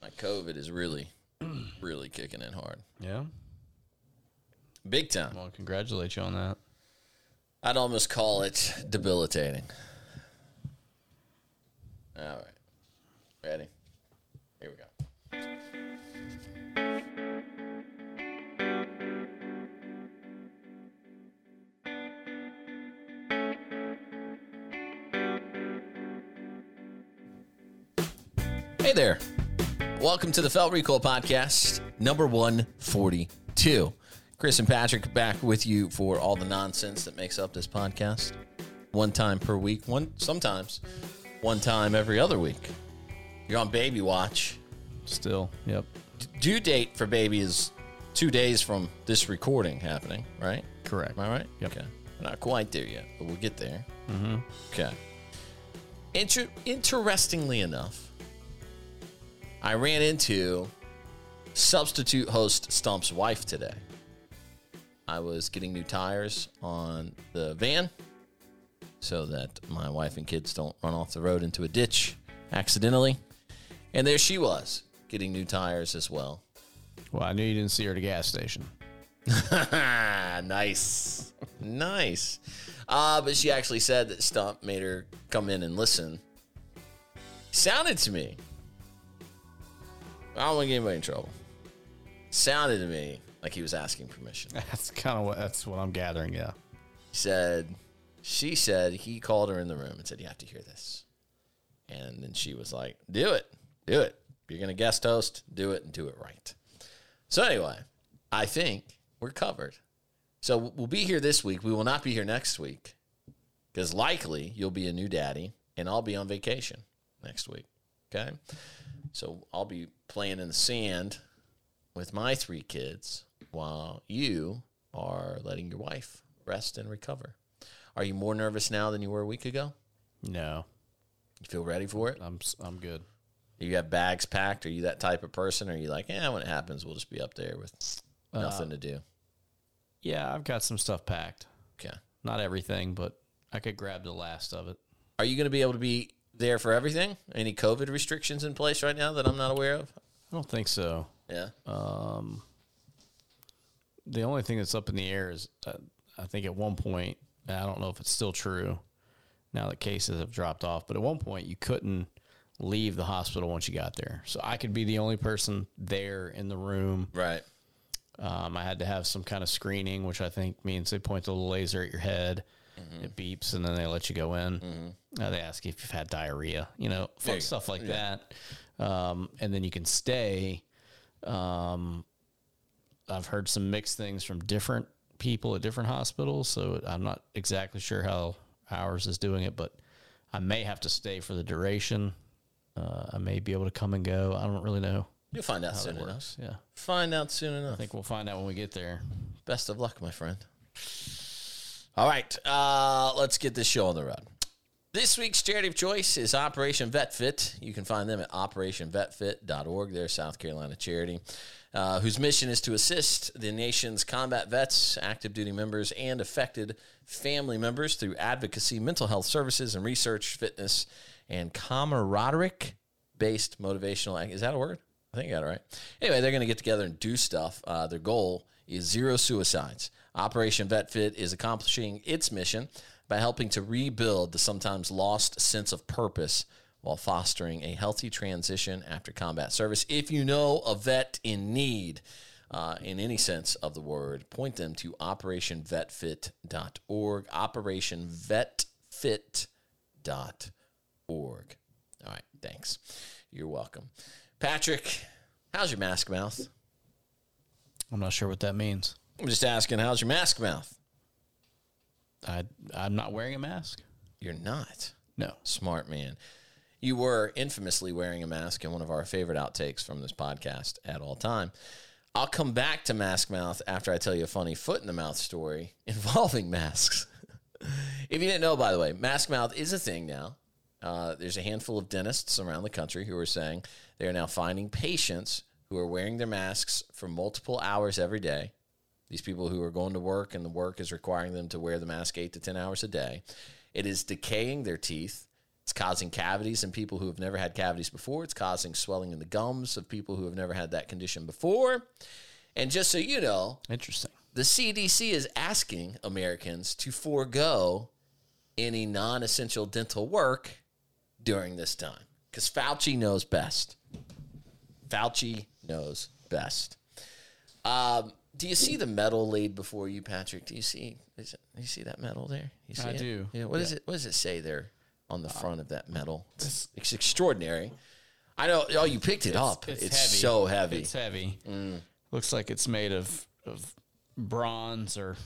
My COVID is really, really kicking in hard. Yeah. Big time. Well, congratulate you on that. I'd almost call it debilitating. All right. Ready? Hey there. Welcome to the Felt Recall Podcast, number 142. Chris and Patrick back with you for all the nonsense that makes up this podcast. One time per week, one sometimes one time every other week. You're on baby watch. Still. Yep. D- due date for baby is two days from this recording happening, right? Correct. Am I right? Yep. Okay. We're not quite there yet, but we'll get there. Mm-hmm. Okay. Inter- interestingly enough, I ran into substitute host Stump's wife today. I was getting new tires on the van so that my wife and kids don't run off the road into a ditch accidentally. And there she was, getting new tires as well. Well, I knew you didn't see her at a gas station. nice. nice. Uh, but she actually said that Stump made her come in and listen. Sounded to me. I don't want to get anybody in trouble. Sounded to me like he was asking permission. That's kind of what that's what I'm gathering. Yeah. He said, she said he called her in the room and said, You have to hear this. And then she was like, Do it. Do it. If you're going to guest host, do it and do it right. So, anyway, I think we're covered. So, we'll be here this week. We will not be here next week because likely you'll be a new daddy and I'll be on vacation next week. Okay. So, I'll be playing in the sand with my three kids while you are letting your wife rest and recover. Are you more nervous now than you were a week ago? No, You feel ready for it? I'm I'm good. You have bags packed? Are you that type of person? Or are you like, yeah, when it happens, we'll just be up there with uh, nothing to do? Yeah, I've got some stuff packed. Okay. Not everything, but I could grab the last of it. Are you going to be able to be there for everything? Any COVID restrictions in place right now that I'm not aware of? I don't think so. Yeah. Um, The only thing that's up in the air is uh, I think at one point, I don't know if it's still true now that cases have dropped off, but at one point you couldn't leave the hospital once you got there. So I could be the only person there in the room. right. Um, I had to have some kind of screening, which I think means they point the little laser at your head, it beeps, and then they let you go in. Uh, they ask you if you've had diarrhea, you know, fun stuff like that. Um, and then you can stay. Um, I've heard some mixed things from different people at different hospitals, so I'm not exactly sure how ours is doing it, but I may have to stay for the duration. Uh, I may be able to come and go. I don't really know You'll find out soon enough. Yeah, Find out soon enough. I think we'll find out when we get there. Best of luck, my friend. All right, uh, let's get this show on the road. This week's charity of choice is Operation Vet Fit. You can find them at operationvetfit.org. They're South Carolina charity uh, whose mission is to assist the nation's combat vets, active duty members, and affected family members through advocacy, mental health services, and research, fitness, and camaraderie based motivational. Is that a word? I think I got it right. Anyway, they're going to get together and do stuff. Uh, their goal is zero suicides. Operation VetFit is accomplishing its mission by helping to rebuild the sometimes lost sense of purpose while fostering a healthy transition after combat service. If you know a vet in need, uh, in any sense of the word, point them to operationvetfit.org. Operationvetfit.org. All right, thanks. You're welcome. Patrick, how's your mask mouth? I'm not sure what that means. I'm just asking, how's your mask mouth? I I'm not wearing a mask. You're not. No. Smart man. You were infamously wearing a mask in one of our favorite outtakes from this podcast at all time. I'll come back to mask mouth after I tell you a funny foot in the mouth story involving masks. if you didn't know, by the way, mask mouth is a thing now. Uh, there's a handful of dentists around the country who are saying they are now finding patients who are wearing their masks for multiple hours every day. These people who are going to work and the work is requiring them to wear the mask eight to 10 hours a day. It is decaying their teeth. It's causing cavities in people who have never had cavities before. It's causing swelling in the gums of people who have never had that condition before. And just so you know, Interesting. the CDC is asking Americans to forego any non essential dental work during this time because Fauci knows best. Fauci knows best. Um, do you see the medal laid before you, Patrick? Do you see? Is it, do you see that medal there? You see I it? do. Yeah. What does it? What does it say there on the front of that medal? It's, it's extraordinary. I know. Oh, you picked it up. It's, so heavy. It's heavy. Looks like it's made of of bronze or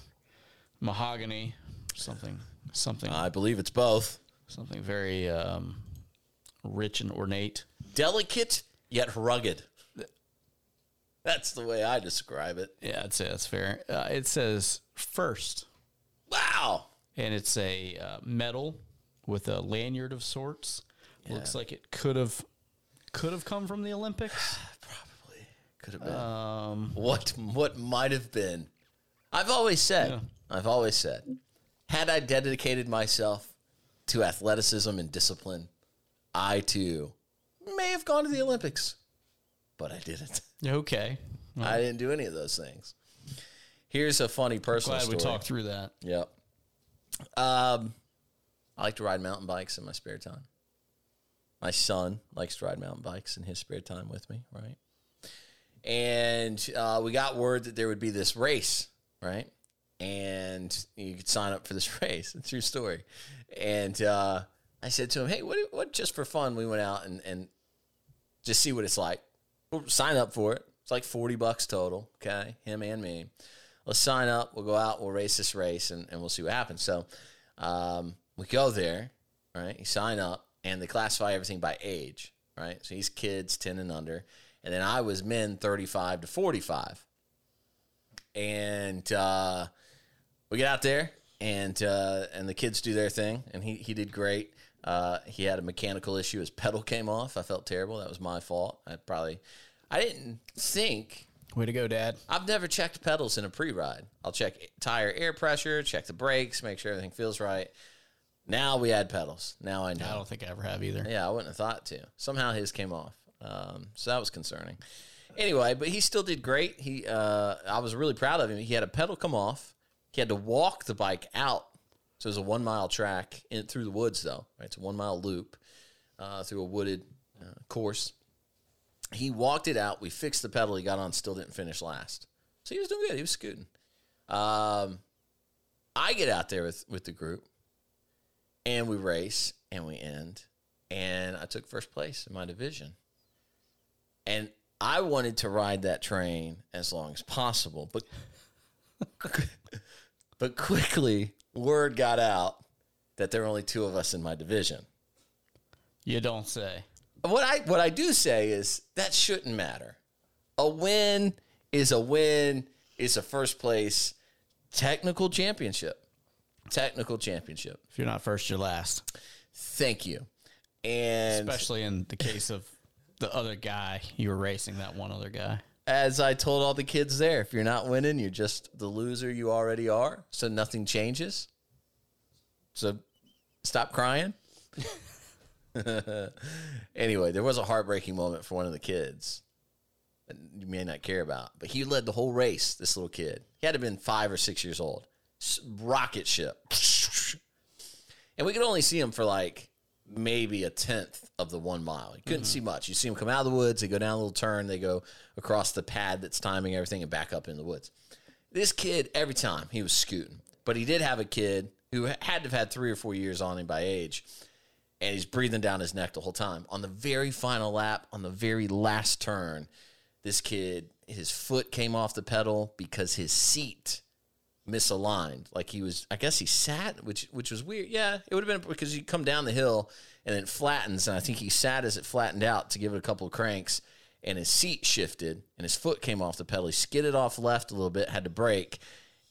mahogany, something something I believe it's both. something very um, rich and ornate. delicate yet rugged. That's the way I describe it. Yeah, I'd say that's fair. Uh, it says first, Wow. and it's a uh, metal with a lanyard of sorts. Looks like it could have could have come from the Olympics. Probably could have been. Um, what what might have been. I've always said. I've always said, had I dedicated myself to athleticism and discipline, I too may have gone to the Olympics. But I didn't. Okay, I didn't do any of those things. Here's a funny personal glad story. we talked through that. Yep. Um, I like to ride mountain bikes in my spare time. My son likes to ride mountain bikes in his spare time with me, right? And uh, we got word that there would be this race, right? And you could sign up for this race. It's your story. And uh, I said to him, "Hey, what? What? Just for fun, we went out and and just see what it's like. Sign up for it. It's like forty bucks total. Okay, him and me. Let's sign up. We'll go out. We'll race this race, and, and we'll see what happens. So, um, we go there. Right, you sign up, and they classify everything by age. Right, so he's kids ten and under, and then I was men thirty five to forty five. And uh, we get out there, and uh, and the kids do their thing, and he he did great. Uh, he had a mechanical issue. His pedal came off. I felt terrible. That was my fault. I probably, I didn't think. Way to go, Dad. I've never checked pedals in a pre-ride. I'll check tire air pressure, check the brakes, make sure everything feels right. Now we add pedals. Now I know. I don't think I ever have either. Yeah, I wouldn't have thought to. Somehow his came off, um, so that was concerning. Anyway, but he still did great. He, uh, I was really proud of him. He had a pedal come off. He had to walk the bike out. So it was a one mile track in through the woods, though. Right, it's a one mile loop uh, through a wooded uh, course. He walked it out. We fixed the pedal. He got on. Still didn't finish last. So he was doing good. He was scooting. Um, I get out there with with the group and we race and we end and i took first place in my division and i wanted to ride that train as long as possible but but quickly word got out that there were only two of us in my division You don't say. What i what i do say is that shouldn't matter a win is a win is a first place technical championship technical championship If you're not first, you're last. Thank you. And Especially in the case of the other guy you were racing, that one other guy. as I told all the kids there, if you're not winning, you're just the loser you already are. So nothing changes. So stop crying. anyway, there was a heartbreaking moment for one of the kids that you may not care about, but he led the whole race. This little kid, he had to have been five or six years old. Rocket ship, and we could only see him for like maybe a tenth of the one mile. You couldn't mm-hmm. see much. You see them come out of the woods, they go down a little turn, they go across the pad that's timing everything, and back up in the woods. This kid, every time he was scooting, but he did have a kid who had to have had three or four years on him by age, and he's breathing down his neck the whole time. On the very final lap, on the very last turn, this kid, his foot came off the pedal because his seat misaligned. Like he was, I guess he sat, which which was weird. Yeah, it would have been because you come down the hill and it flattens, and I think he sat as it flattened out to give it a couple of cranks, and his seat shifted and his foot came off the pedal. He skidded off left a little bit, had to brake,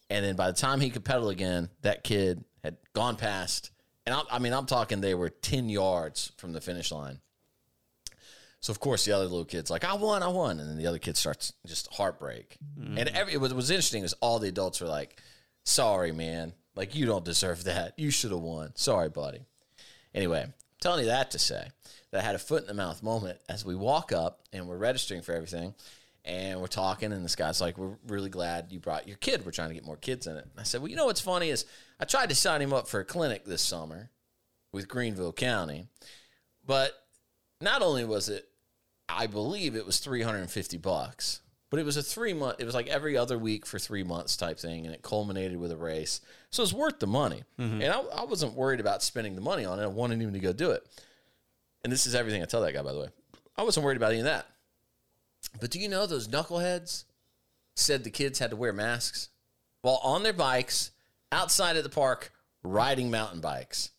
and then by the time he could pedal again, that kid had gone past. And I, I mean, I'm talking they were ten yards from the finish line. So of course the other little kid's like, I won, I won, and then the other kid starts just heartbreak. Mm. And every, it was was interesting is all the adults were like, "Sorry, man, like you don't deserve that. You should have won. Sorry, buddy." Anyway, telling you that to say that I had a foot in the mouth moment as we walk up and we're registering for everything and we're talking and this guy's like, We're really glad you brought your kid. We're trying to get more kids in it. And I said, Well, you know what's funny is I tried to sign him up for a clinic this summer with Greenville County, but not only was it I believe it was 350 bucks. But it was a three month, it was like every other week for three months type thing, and it culminated with a race. So it's worth the money. Mm-hmm. And I, I wasn't worried about spending the money on it. I wanted him to go do it. And this is everything I tell that guy, by the way. I wasn't worried about any of that. But do you know those knuckleheads said the kids had to wear masks while on their bikes outside of the park riding mountain bikes?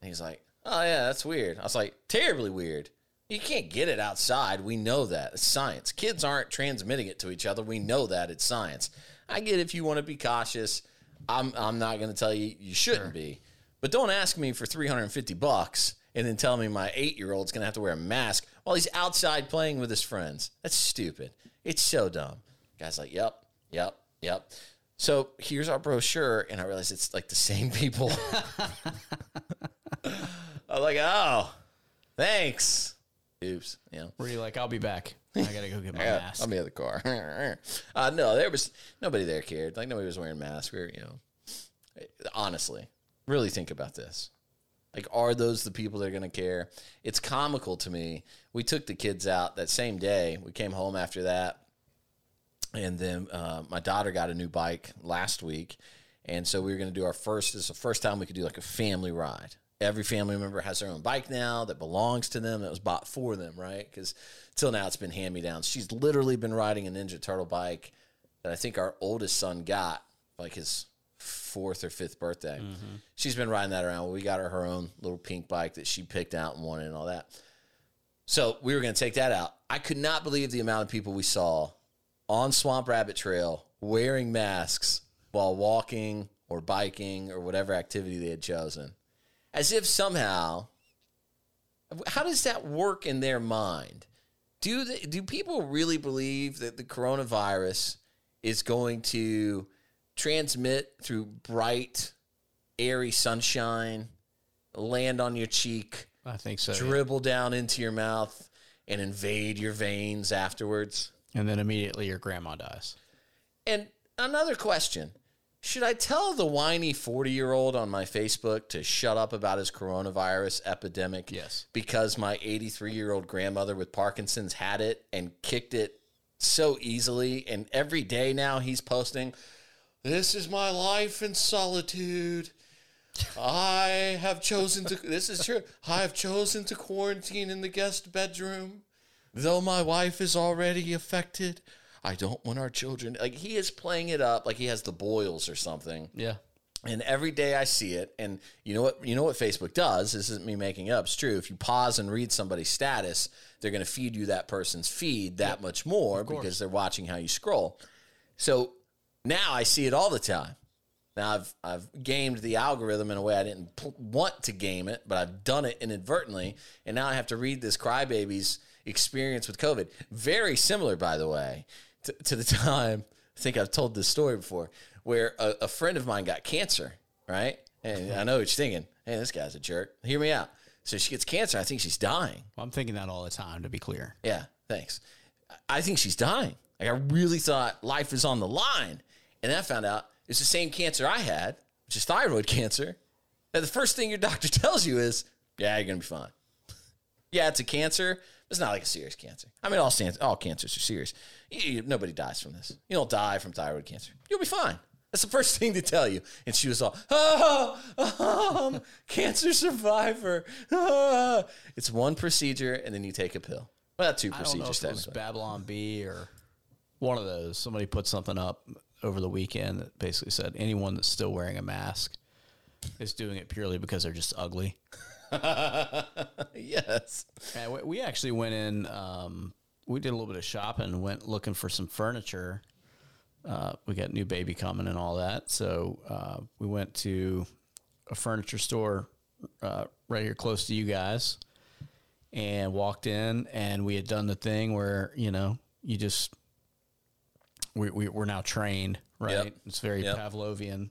And he's like, oh, yeah, that's weird. I was like, terribly weird. You can't get it outside. We know that. It's science. Kids aren't transmitting it to each other. We know that. It's science. I get if you want to be cautious. I'm, I'm not going to tell you you shouldn't be. But don't ask me for 350 bucks and then tell me my eight year old's going to have to wear a mask while he's outside playing with his friends. That's stupid. It's so dumb. Guy's like, yep, yep, yep. So here's our brochure, and I realize it's like the same people. I'm like, oh, thanks. Oops. Yeah. know, Were you like, I'll be back. I gotta go get my yeah, mask. I'll be at the car. uh, no, there was nobody there cared. Like nobody was wearing masks. We were, you know, honestly, really think about this. Like, are those the people that are going to care? It's comical to me. We took the kids out that same day. We came home after that, and then uh, my daughter got a new bike last week, and so we were going to do our first. This is the first time we could do like a family ride. Every family member has their own bike now that belongs to them that was bought for them, right? Because till now it's been hand me downs. She's literally been riding a Ninja Turtle bike that I think our oldest son got like his fourth or fifth birthday. Mm-hmm. She's been riding that around. We got her her own little pink bike that she picked out and wanted and all that. So we were going to take that out. I could not believe the amount of people we saw on Swamp Rabbit Trail wearing masks while walking or biking or whatever activity they had chosen. As if somehow, how does that work in their mind? Do they, do people really believe that the coronavirus is going to transmit through bright, airy sunshine, land on your cheek, I think so. dribble down into your mouth, and invade your veins afterwards? And then immediately your grandma dies. And another question Should I tell the whiny 40 year old on my Facebook to shut up about his coronavirus epidemic? Yes. Because my 83 year old grandmother with Parkinson's had it and kicked it so easily. And every day now he's posting, This is my life in solitude. I have chosen to, this is true. I have chosen to quarantine in the guest bedroom. Though my wife is already affected, I don't want our children. Like he is playing it up like he has the boils or something. Yeah. And every day I see it, and you know what? You know what Facebook does. This isn't me making it up. It's true. If you pause and read somebody's status, they're going to feed you that person's feed that much more because they're watching how you scroll. So now I see it all the time. Now I've I've gamed the algorithm in a way I didn't p- want to game it, but I've done it inadvertently, and now I have to read this crybaby's experience with COVID. Very similar, by the way, to, to the time I think I've told this story before, where a, a friend of mine got cancer, right? And I know what you're thinking. Hey, this guy's a jerk. Hear me out. So she gets cancer. I think she's dying. I'm thinking that all the time, to be clear. Yeah, thanks. I think she's dying. Like I really thought life is on the line, and then I found out it's the same cancer I had, which is thyroid cancer. And the first thing your doctor tells you is, "Yeah, you're gonna be fine." yeah, it's a cancer. It's not like a serious cancer. I mean, all all cancers are serious. You- you- nobody dies from this. You don't die from thyroid cancer. You'll be fine. That's the first thing to tell you. And she was all, oh, cancer survivor. It's one procedure, and then you take a pill. Well, two procedures. I don't know if it was. Babylon Bee or one of those. Somebody put something up over the weekend that basically said anyone that's still wearing a mask is doing it purely because they're just ugly. yes. And we, we actually went in. Um, we did a little bit of shopping. Went looking for some furniture. Uh, we got a new baby coming and all that, so uh, we went to a furniture store uh, right here close to you guys, and walked in. And we had done the thing where you know you just we, we we're now trained, right? Yep. It's very Yep. Pavlovian.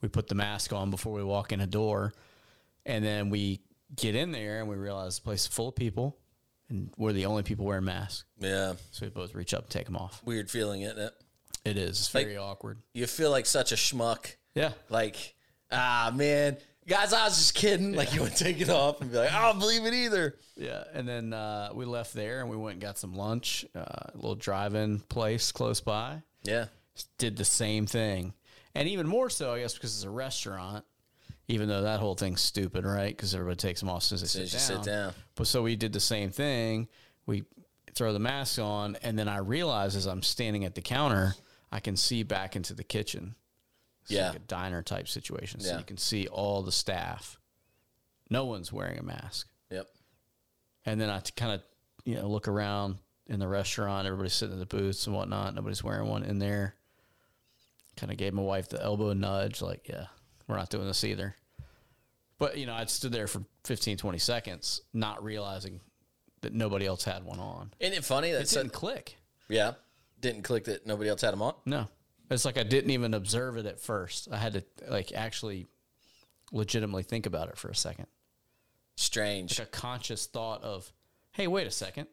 We put the mask on before we walk in a door, and then we get in there and we realize the place is full of people and we're the only people wearing masks. Yeah. So we both reach up and take them off. Weird feeling, isn't it? It is It's very awkward. You feel like such a schmuck. Yeah. Like, ah, man. Guys, I was just kidding. Like, you would take it off and be like, I don't believe it either. Yeah. And then uh, we left there and we went and got some lunch, uh, a little drive in place close by. Yeah. Did the same thing. And even more so, I guess, because it's a restaurant, even though that whole thing's stupid, right? Because everybody takes them off as soon as they sit, you down. sit down. But so we did the same thing. We throw the mask on, and then I realize as I'm standing at the counter, I can see back into the kitchen. It's Yeah. like a diner type situation. So Yeah. you can see all the staff. No one's wearing a mask. Yep. And then I kind of, you know, look around in the restaurant. Everybody's sitting in the booths and whatnot. Nobody's wearing one in there. Kind of gave my wife the elbow nudge, like, yeah, we're not doing this either. But, you know, I stood there for 15, 20 seconds, not realizing that nobody else had one on. Isn't it funny that It said, didn't click. yeah, didn't click that nobody else had them on? No. It's like I didn't even observe it at first. I had to, like, actually legitimately think about it for a second. Strange. a conscious thought of, hey, wait a second.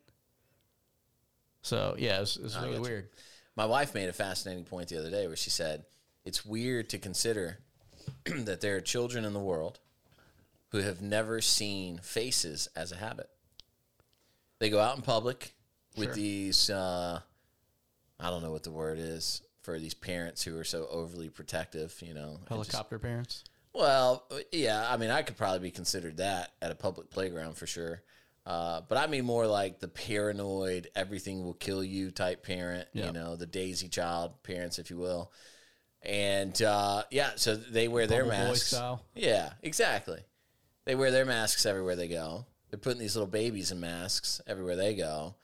So yeah, it was, it really weird. My wife made a fascinating point the other day where she said it's weird to consider that there are children in the world who have never seen faces as a habit. They go out in public with Sure. these, uh, I don't know what the word is for these parents who are so overly protective, you know. It just- Helicopter parents. well, yeah, I mean, I could probably be considered that at a public playground for sure. Uh, but I mean more like the paranoid, everything will kill you type parent, Yeah. you know, the daisy child parents, if you will. And uh, yeah, so they wear their Bubble boy masks. Yeah, exactly. They wear their masks everywhere they go. They're putting these little babies in masks everywhere they go.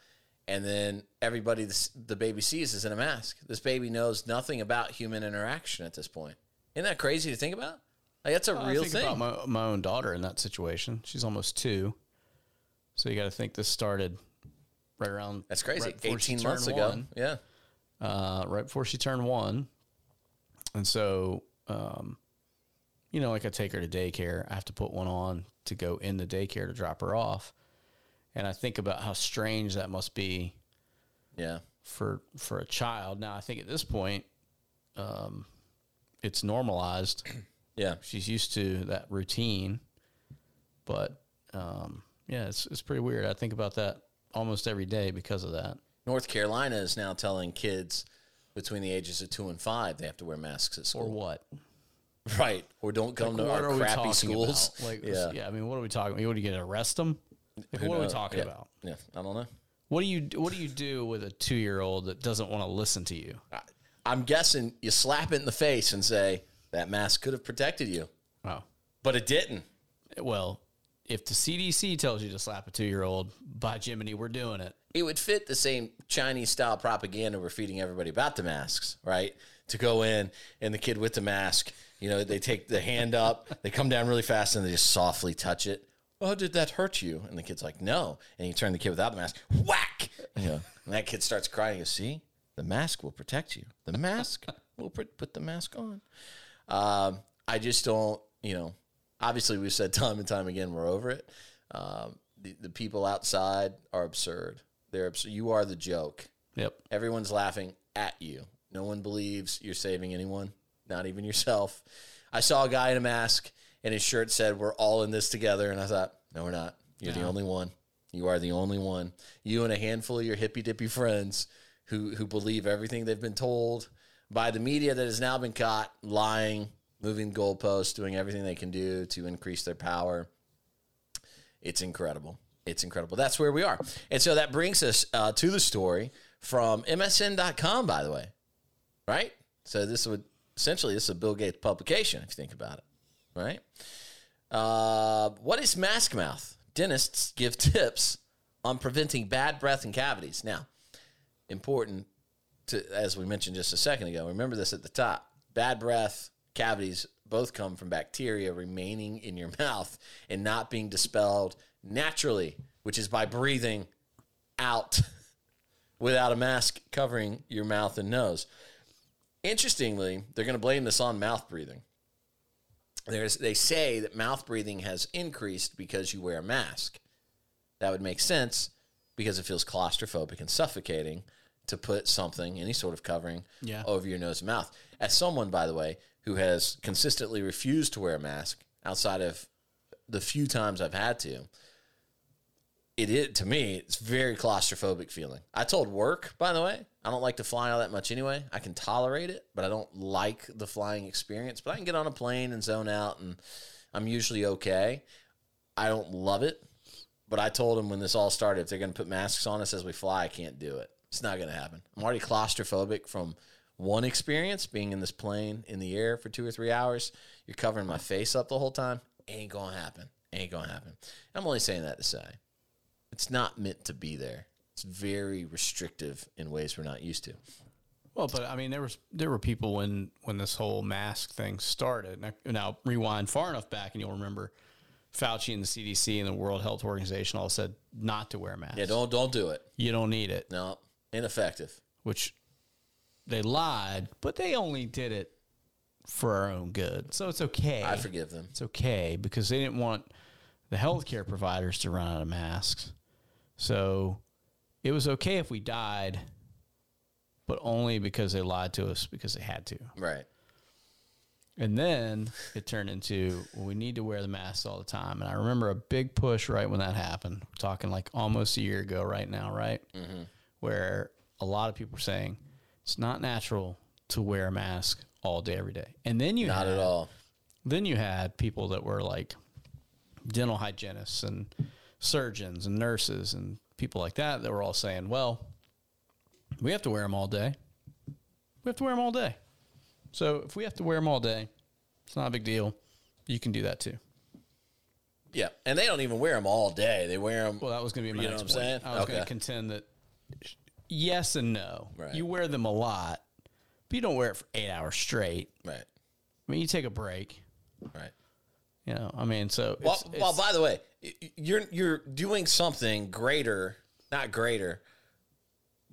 And then everybody this, the baby sees is in a mask. This baby knows nothing about human interaction at this point. Isn't that crazy to think about? Like that's a Well, real I think thing. about my, my own daughter in that situation. She's almost two, so you got to think this started right around. that's crazy. right 18 months ago. one. Yeah. uh, right before she turned one. And so, um, you know, like I take her to daycare, I have to put one on to go in the daycare to drop her off. And I think about how strange that must be Yeah. for for a child. Now, I think at this point, um, it's normalized. Yeah. She's used to that routine, but um, yeah, it's it's pretty weird. I think about that almost every day because of that. North Carolina is now telling kids between the ages of two and five they have to wear masks at school. Or what? Right. Or don't come to what our crappy schools. about? Like, yeah. yeah. I mean, what are we talking? about? What do you get? Arrest them? Like, Who what are we talking Yeah. about? Yeah. I don't know. What do you What do you do with a two year old that doesn't want to listen to you? I- I'm guessing you slap it in the face and say, that mask could have protected you, Oh, but it didn't. well, if the CDC tells you to slap a two year old, by Jiminy, we're doing it. it would fit the same Chinese style propaganda we're feeding everybody about the masks, right? To go in and the kid with the mask, you know, they take the hand up, they come down really fast and they just softly touch it. Oh, did that hurt you? And the kid's like, no. And you turn the kid without the mask, whack. You know, and that kid starts crying. You see, the mask will protect you. The mask will put put the mask on. Um, I just don't, you know, obviously we've said time and time again, we're over it. Um, the, the people outside are absurd. They're absurd. You are the joke. Yep. Everyone's laughing at you. No one believes you're saving anyone, not even yourself. I saw a guy in a mask and his shirt said, We're all in this together. And I thought, No, we're not. You're the only one. You are the only one. You and a handful of your hippy dippy friends who, who believe everything they've been told by the media that has now been caught lying, moving goalposts, doing everything they can do to increase their power. It's incredible. It's incredible. That's where we are. And so that brings us uh, to the story from MSN.com, by the way. Right? So this would essentially this is a Bill Gates publication, if you think about it. Right? Uh, what is mask mouth? Dentists give tips on preventing bad breath and cavities. Now, important to as we mentioned just a second ago, remember this at the top. Bad breath, cavities both come from bacteria remaining in your mouth and not being dispelled naturally, which is by breathing out without a mask covering your mouth and nose. Interestingly, they're going to blame this on mouth breathing. There's they say that mouth breathing has increased because you wear a mask. That would make sense because it feels claustrophobic and suffocating to put something, any sort of covering, Yeah. over your nose and mouth. As someone, by the way, who has consistently refused to wear a mask outside of the few times I've had to, it is to me, it's very claustrophobic feeling. I told work, by the way, I don't like to fly all that much anyway. I can tolerate it, but I don't like the flying experience. But I can get on a plane and zone out, and I'm usually okay. I don't love it, but I told them when this all started, if they're going to put masks on us as we fly, I can't do it. It's not going to happen. I'm already claustrophobic from one experience being in this plane in the air for two or three hours. You're covering my face up the whole time. Ain't going to happen. Ain't going to happen. I'm only saying that to say it's not meant to be there. It's very restrictive in ways we're not used to. Well, but I mean, there was there were people when when this whole mask thing started. Now, now rewind far enough back, and you'll remember Fauci and the CDC and the World Health Organization all said not to wear masks. Yeah, don't don't do it. you don't need it, No, ineffective. which they lied, but they only did it for our own good. So it's okay. I forgive them. it's okay because they didn't want the healthcare providers to run out of masks. So it was okay if we died, but only because they lied to us because they had to. Right. And then it turned into well, we need to wear the masks all the time. And I remember a big push right when that happened. We're talking like almost a year ago, right now, right? Mm-hmm. Where a lot of people were saying it's not natural to wear a mask all day, every day. And then you Not had, at all. Then you had people that were like dental hygienists and surgeons and nurses and people like that that were all saying, well, we have to wear them all day. We have to wear them all day. So if we have to wear them all day, it's not a big deal. You can do that too. Yeah, and they don't even wear them all day. They wear them. Well, that was going to be my You know next what I'm point. saying? I was going to contend that yes and no. Right. You wear them a lot, but you don't wear it for eight hours straight. right. I mean, you take a break. Right. You know, I mean, so Well, it's, well, by the way, you're you're doing something greater, not greater,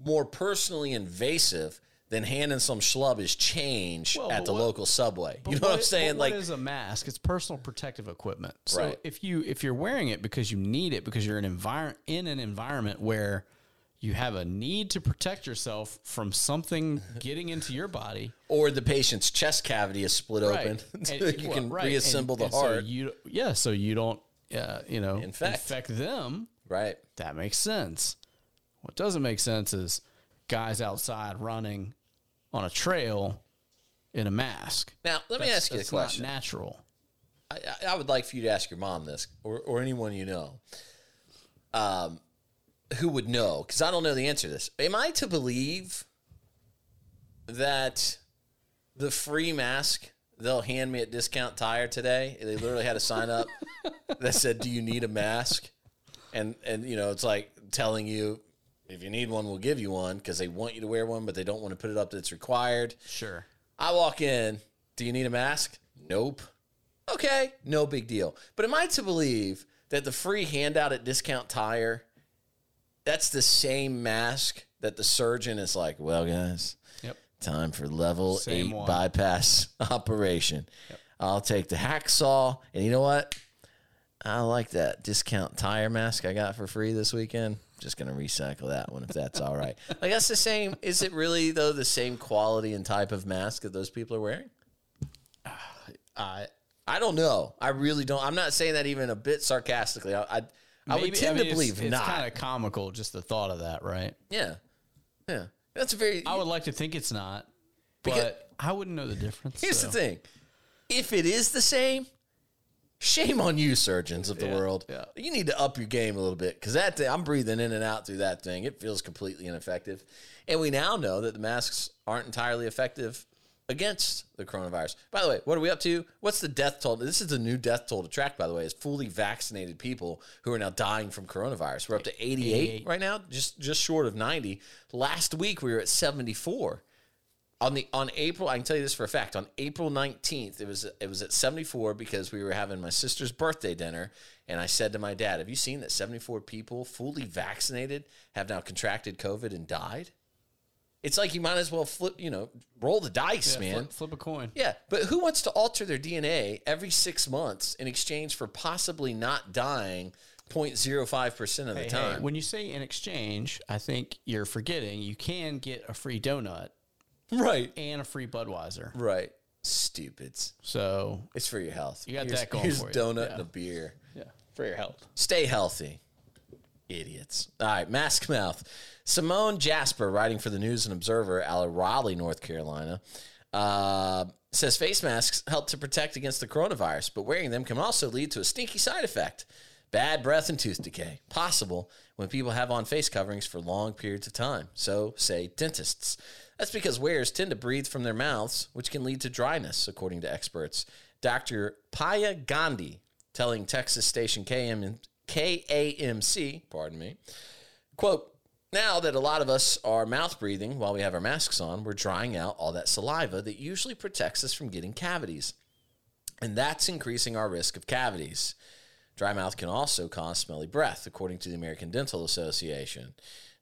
more personally invasive than handing some schlub his change Well, at the what- local subway. You know what I'm saying? Like, what is a mask? It's personal protective equipment. So Right. if you if you're wearing it because you need it because you're an envir- in an environment where you have a need to protect yourself from something getting into your body, or the patient's chest cavity is split open, so And- you well, can right. reassemble And- the and so heart. you yeah, so you don't uh, you know Infect. infect them. right. That makes sense. What doesn't make sense is guys outside running on a trail in a mask. Now, let me That's- ask you a that's not question. natural. I, I- I would like for you to ask your mom this, or, or anyone you know, um, who would know, because I don't know the answer to this. Am I to believe that the free mask they'll hand me at Discount Tire today? They literally had a sign up that said, "Do you need a mask?" And and you know, it's like telling you if you need one, we'll give you one because they want you to wear one, but they don't want to put it up that it's required. Sure. I walk in. Do you need a mask? Nope. Okay, no big deal. But am I to believe that the free handout at Discount Tire, that's the same mask that the surgeon is like, well, guys. Time for level Same eight one. bypass operation. I'll take the hacksaw. And you know what? I like that discount tire mask I got for free this weekend. Just gonna recycle that one if that's all right. like that's the same. Is it really though the same quality and type of mask that those people are wearing? I I don't know. I really don't. I'm not saying that even a bit sarcastically. I I, I would tend mean, to it's- believe it's, not. kind of comical, just the thought of that, right? yeah, yeah. That's a very. I would like to think it's not, Because- but I wouldn't know the difference. Here's so. the thing: if it is the same, shame on you, surgeons of the Yeah, world. yeah. You need to up your game a little bit because that thing, I'm breathing in and out through that thing. It feels completely ineffective, and we now know that the masks aren't entirely effective against the coronavirus. By the way, what are we up to? What's the death toll? This is the new death toll to track. By the way, is fully vaccinated people who are now dying from coronavirus. We're up to 88, 88. right now, just just short of 90. Last week we were at 74 on the on April, I can tell you this for a fact. On April nineteenth, it was it was at seventy four because we were having my sister's birthday dinner, and I said to my dad, "Have you seen that seventy four people fully vaccinated have now contracted COVID and died It's like you might as well flip, you know, roll the dice, man. Flip, flip a coin. Yeah, but who wants to alter their DNA every six months in exchange for possibly not dying 0.05% of the time? hey, when you say in exchange, I think you're forgetting you can get a free donut right. and a free Budweiser. Right. Stupids. So It's for your health. You got here's, that going Here's for you. donut Yeah. and a beer. yeah, for your health. Stay healthy. Idiots. All right, mask mouth. Simone Jasper, writing for the News and Observer out of Raleigh, North Carolina, uh, says face masks help to protect against the coronavirus, but wearing them can also lead to a stinky side effect bad breath and tooth decay. Possible when people have on face coverings for long periods of time. So say dentists. That's because wearers tend to breathe from their mouths, which can lead to dryness, according to experts. Dr. Paya Gandhi telling Texas station KM, KAMC, pardon me, quote, now that a lot of us are mouth breathing while we have our masks on, we're drying out all that saliva that usually protects us from getting cavities. And that's increasing our risk of cavities. Dry mouth can also cause smelly breath, according to the American Dental Association.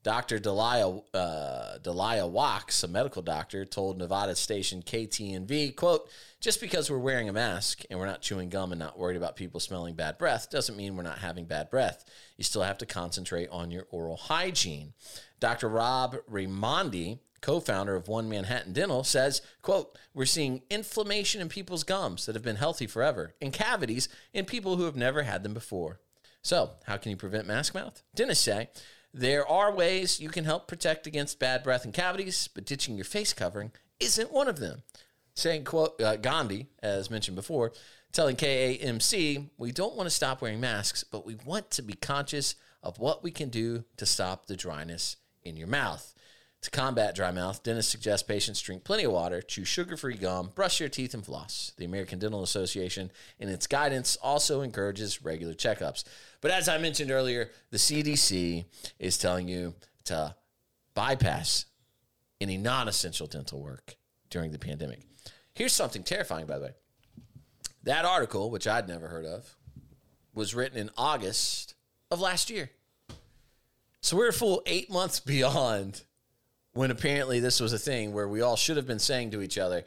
Dr. Delia, uh, Delia Wax, a medical doctor, told Nevada station KTNV, quote, just because we're wearing a mask and we're not chewing gum and not worried about people smelling bad breath doesn't mean we're not having bad breath. You still have to concentrate on your oral hygiene. Dr. Rob Raimondi, co-founder of One Manhattan Dental, says, quote, we're seeing inflammation in people's gums that have been healthy forever and cavities in people who have never had them before. So, how can you prevent mask mouth? Dentists say there are ways you can help protect against bad breath and cavities, but ditching your face covering isn't one of them. Saying, quote, uh, Gandhi, as mentioned before, telling KAMC, we don't want to stop wearing masks, but we want to be conscious of what we can do to stop the dryness in your mouth. To combat dry mouth, dentists suggest patients drink plenty of water, chew sugar free gum, brush your teeth, and floss. The American Dental Association, in its guidance, also encourages regular checkups. But as I mentioned earlier, the CDC is telling you to bypass any non essential dental work during the pandemic. Here's something terrifying, by the way. That article, which I'd never heard of, was written in August of last year. So we're a full eight months beyond when apparently this was a thing where we all should have been saying to each other,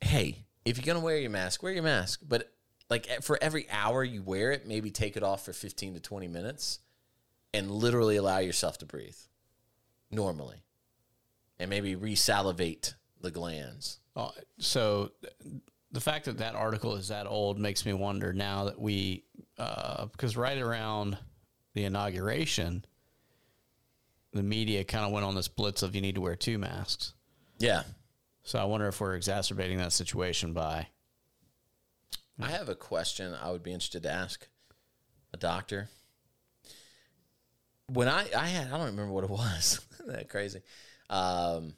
hey, if you're going to wear your mask, wear your mask. But like for every hour you wear it, maybe take it off for 15 to 20 minutes and literally allow yourself to breathe normally and maybe resalivate the glands. Oh, so the fact that that article is that old makes me wonder now that we, uh, because right around the inauguration, the media kind of went on this blitz of you need to wear two masks. Yeah. So I wonder if we're exacerbating that situation by. I have a question I would be interested to ask a doctor. When I, I had, I don't remember what it was. that crazy. Um,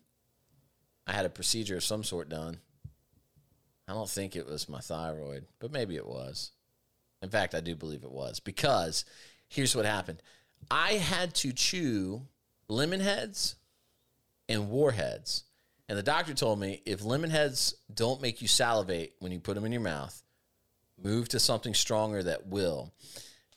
I had a procedure of some sort done. I don't think it was my thyroid, but maybe it was. In fact, I do believe it was because here's what happened. I had to chew lemon heads and warheads. And the doctor told me if lemon heads don't make you salivate when you put them in your mouth, move to something stronger that will.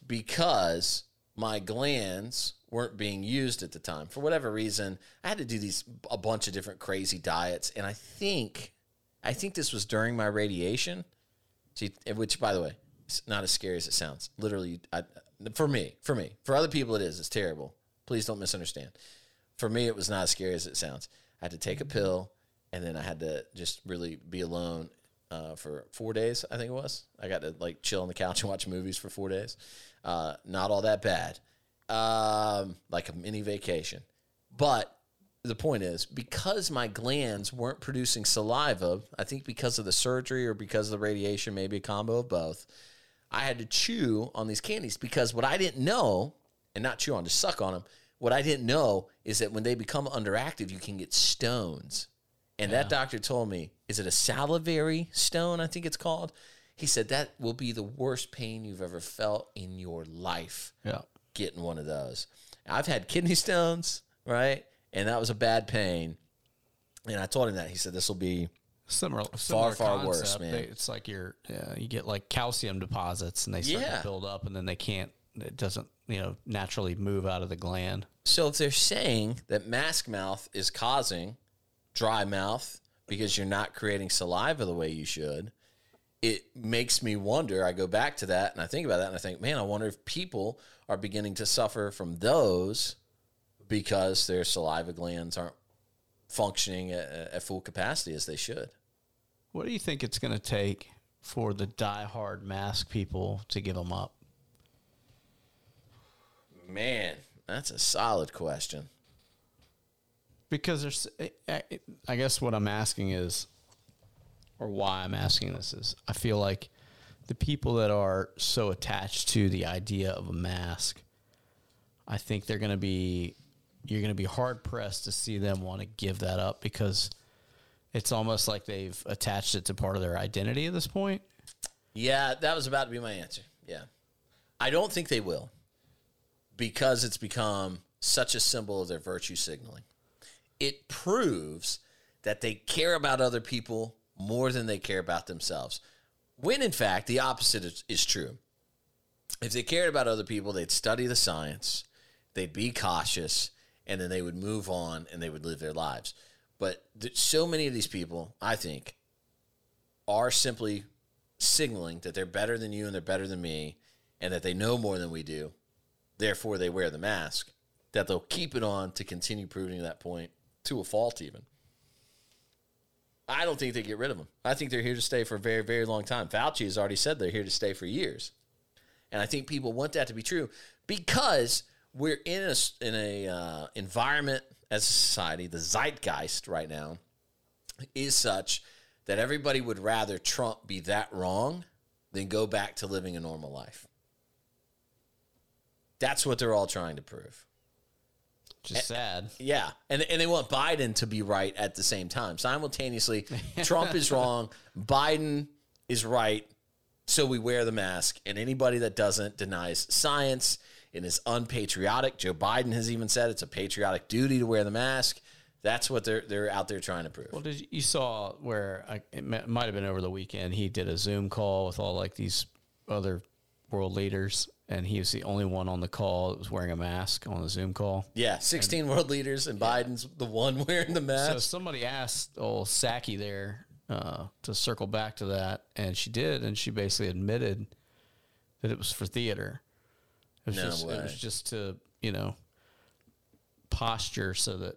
Because my glands weren't being used at the time. For whatever reason, I had to do these a bunch of different crazy diets. And I think I think this was during my radiation. Which by the way, it's not as scary as it sounds. Literally, I, for me, for me, for other people, it is. It's terrible. Please don't misunderstand. For me, it was not as scary as it sounds. I had to take a pill, and then I had to just really be alone uh, for four days. I think it was. I got to like chill on the couch and watch movies for four days. Uh, not all that bad, um, like a mini vacation. But the point is, because my glands weren't producing saliva, I think because of the surgery or because of the radiation, maybe a combo of both, I had to chew on these candies because what I didn't know, and not chew on, just suck on them. What I didn't know is that when they become underactive, you can get stones. And that doctor told me, is it a salivary stone? I think it's called. He said that will be the worst pain you've ever felt in your life Yeah. getting one of those. I've had kidney stones, right? And that was a bad pain. And I told him that. He said, this will be Similar, similar far worse, concept. man. They- It's like you're, yeah, you get like calcium deposits and they start Yeah. to build up and then they can't, it doesn't you know naturally move out of the gland. So if they're saying that mask mouth is causing dry mouth because you're not creating saliva the way you should, it makes me wonder. I go back to that and I think about that and I think, man, I wonder if people are beginning to suffer from those because their saliva glands aren't functioning at, at full capacity as they should. What do you think it's going to take for the die-hard mask people to give them up? Man, that's a solid question. Because there's, I- guess what I'm asking is, or why I'm asking this is, I feel like the people that are so attached to the idea of a mask, I think they're going to be, you're going to be hard pressed to see them want to give that up because it's almost like they've attached it to part of their identity at this point. Yeah, that was about to be my answer. Yeah. I don't think they will because it's become such a symbol of their virtue signaling. It proves that they care about other people more than they care about themselves. When in fact, the opposite is, is true. If they cared about other people, they'd study the science, they'd be cautious, and then they would move on and they would live their lives. But th- so many of these people, I think, are simply signaling that they're better than you and they're better than me and that they know more than we do. Therefore, they wear the mask. That they'll keep it on to continue proving that point to a fault, even. I don't think they get rid of them. I think they're here to stay for a very, very long time. Fauci has already said they're here to stay for years. And I think people want that to be true because we're in a, in a uh, environment as a society, the zeitgeist right now is such that everybody would rather Trump be that wrong than go back to living a normal life. That's what they're all trying to prove. Just sad. Yeah. And, and they want Biden to be right at the same time. Simultaneously, Trump is wrong, Biden is right, so we wear the mask. And anybody that doesn't denies science and is unpatriotic. Joe Biden has even said it's a patriotic duty to wear the mask. That's what they're they're out there trying to prove. Well, did you, you saw where I, it mi- might have been over the weekend? He did a Zoom call with all like these other world leaders, and he was the only one on the call that was wearing a mask on the Zoom call. yeah, 16 world leaders and Biden's the one wearing the mask. So somebody asked old Psaki there uh, to circle back to that, and she did, and she basically admitted that it was for theater. It was No just way. it was just to you know posture so that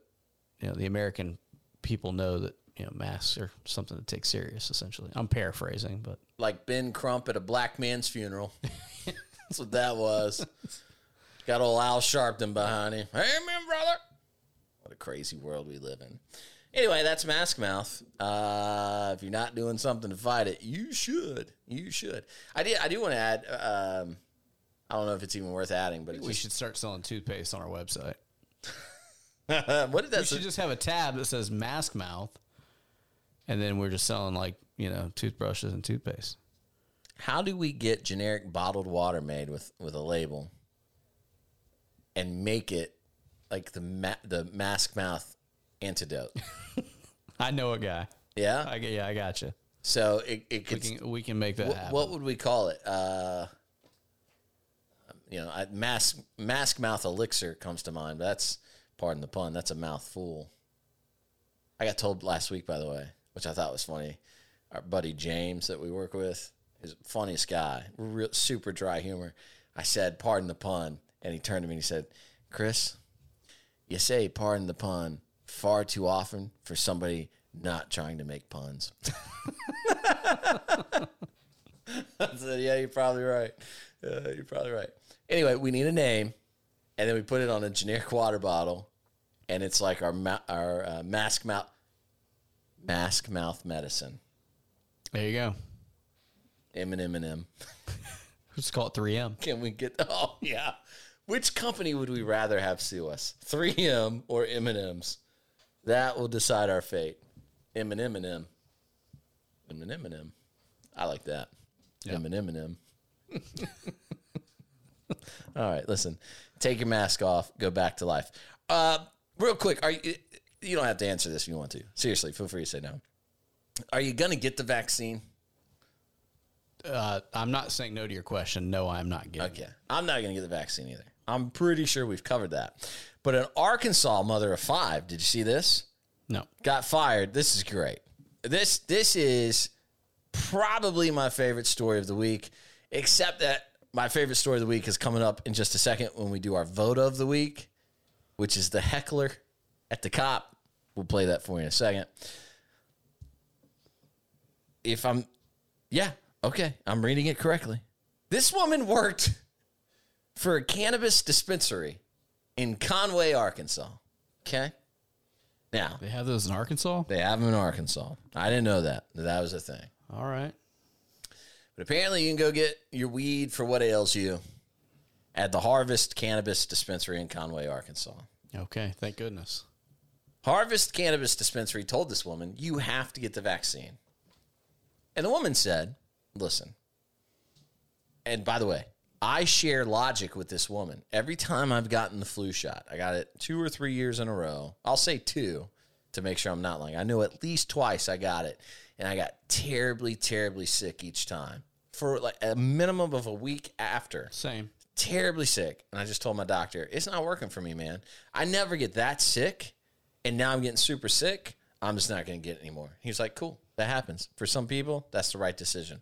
you know the American people know that you know masks are something to take serious. Essentially, I'm paraphrasing, but like Ben Crump at a black man's funeral. That's what that was. Got old Al Sharpton behind him. Hey, man, brother. What a crazy world we live in. Anyway, that's Mask Mouth. Uh, if you're not doing something to fight it, you should. You should. I did. I do want to add. Um, I don't know if it's even worth adding, but we just, should start selling toothpaste on our website. what did that? We that? should just have a tab that says mask mouth, and then we're just selling like you know toothbrushes and toothpaste. How do we get generic bottled water made with with a label and make it like the ma- the mask mouth antidote? I know a guy. Yeah. I, yeah, I got you. So it, it We can we can make that what, happen. what would we call it? Uh, you know, I- mask mask mouth elixir comes to mind. But that's pardon the pun. That's a mouthful. I got told last week, by the way, which I thought was funny. Our buddy James that we work with funniest guy. Real, super dry humor. I said, "Pardon the pun," and he turned to me and he said, "Chris, you say pardon the pun far too often for somebody not trying to make puns." I said, yeah, you're probably right. Uh, you're probably right. Anyway, we need a name, and then we put it on a generic water bottle, and it's like our ma- our uh, mask mouth mask mouth medicine. there you go. M and M and M. Let's call it 3M. Can we get? Oh yeah. Which company would we rather have sue us? 3M or M and M's? That will decide our fate. M and M and M. M and M and M. I like that. M and M and M. All right, listen. Take your mask off. Go back to life. Uh, real quick, are you? You don't have to answer this if you want to. Seriously, feel free to say no. Are you gonna get the vaccine? Uh, I'm not saying no to your question. No, I'm not getting. Okay. I'm not going to get the vaccine either. I'm pretty sure we've covered that. But an Arkansas mother of five, did you see this? No. Got fired. This is great. This this is probably my favorite story of the week, except that my favorite story of the week is coming up in just a second when we do our vote of the week, which is the heckler at the cop. We'll play that for you in a second. If I'm, yeah, okay, I'm reading it correctly. This woman worked for a cannabis dispensary in Conway, Arkansas. Okay. Now, They have those in Arkansas. they have them in Arkansas. I didn't know that. that was a thing. All right. But apparently, you can go get your weed for what ails you at the Harvest Cannabis Dispensary in Conway, Arkansas. Okay. Thank goodness. Harvest Cannabis Dispensary told this woman, You have to get the vaccine. And the woman said, Listen. And by the way, I share logic with this woman. Every time I've gotten the flu shot, I got it two or three years in a row. I'll say two to make sure I'm not lying. I know at least twice I got it, and I got terribly, terribly sick each time for like a minimum of a week after Same. terribly sick. And I just told my doctor, it's not working for me, man. I never get that sick. And now I'm getting super sick. I'm just not going to get it anymore. He was like, cool, that happens. For some people, that's the right decision.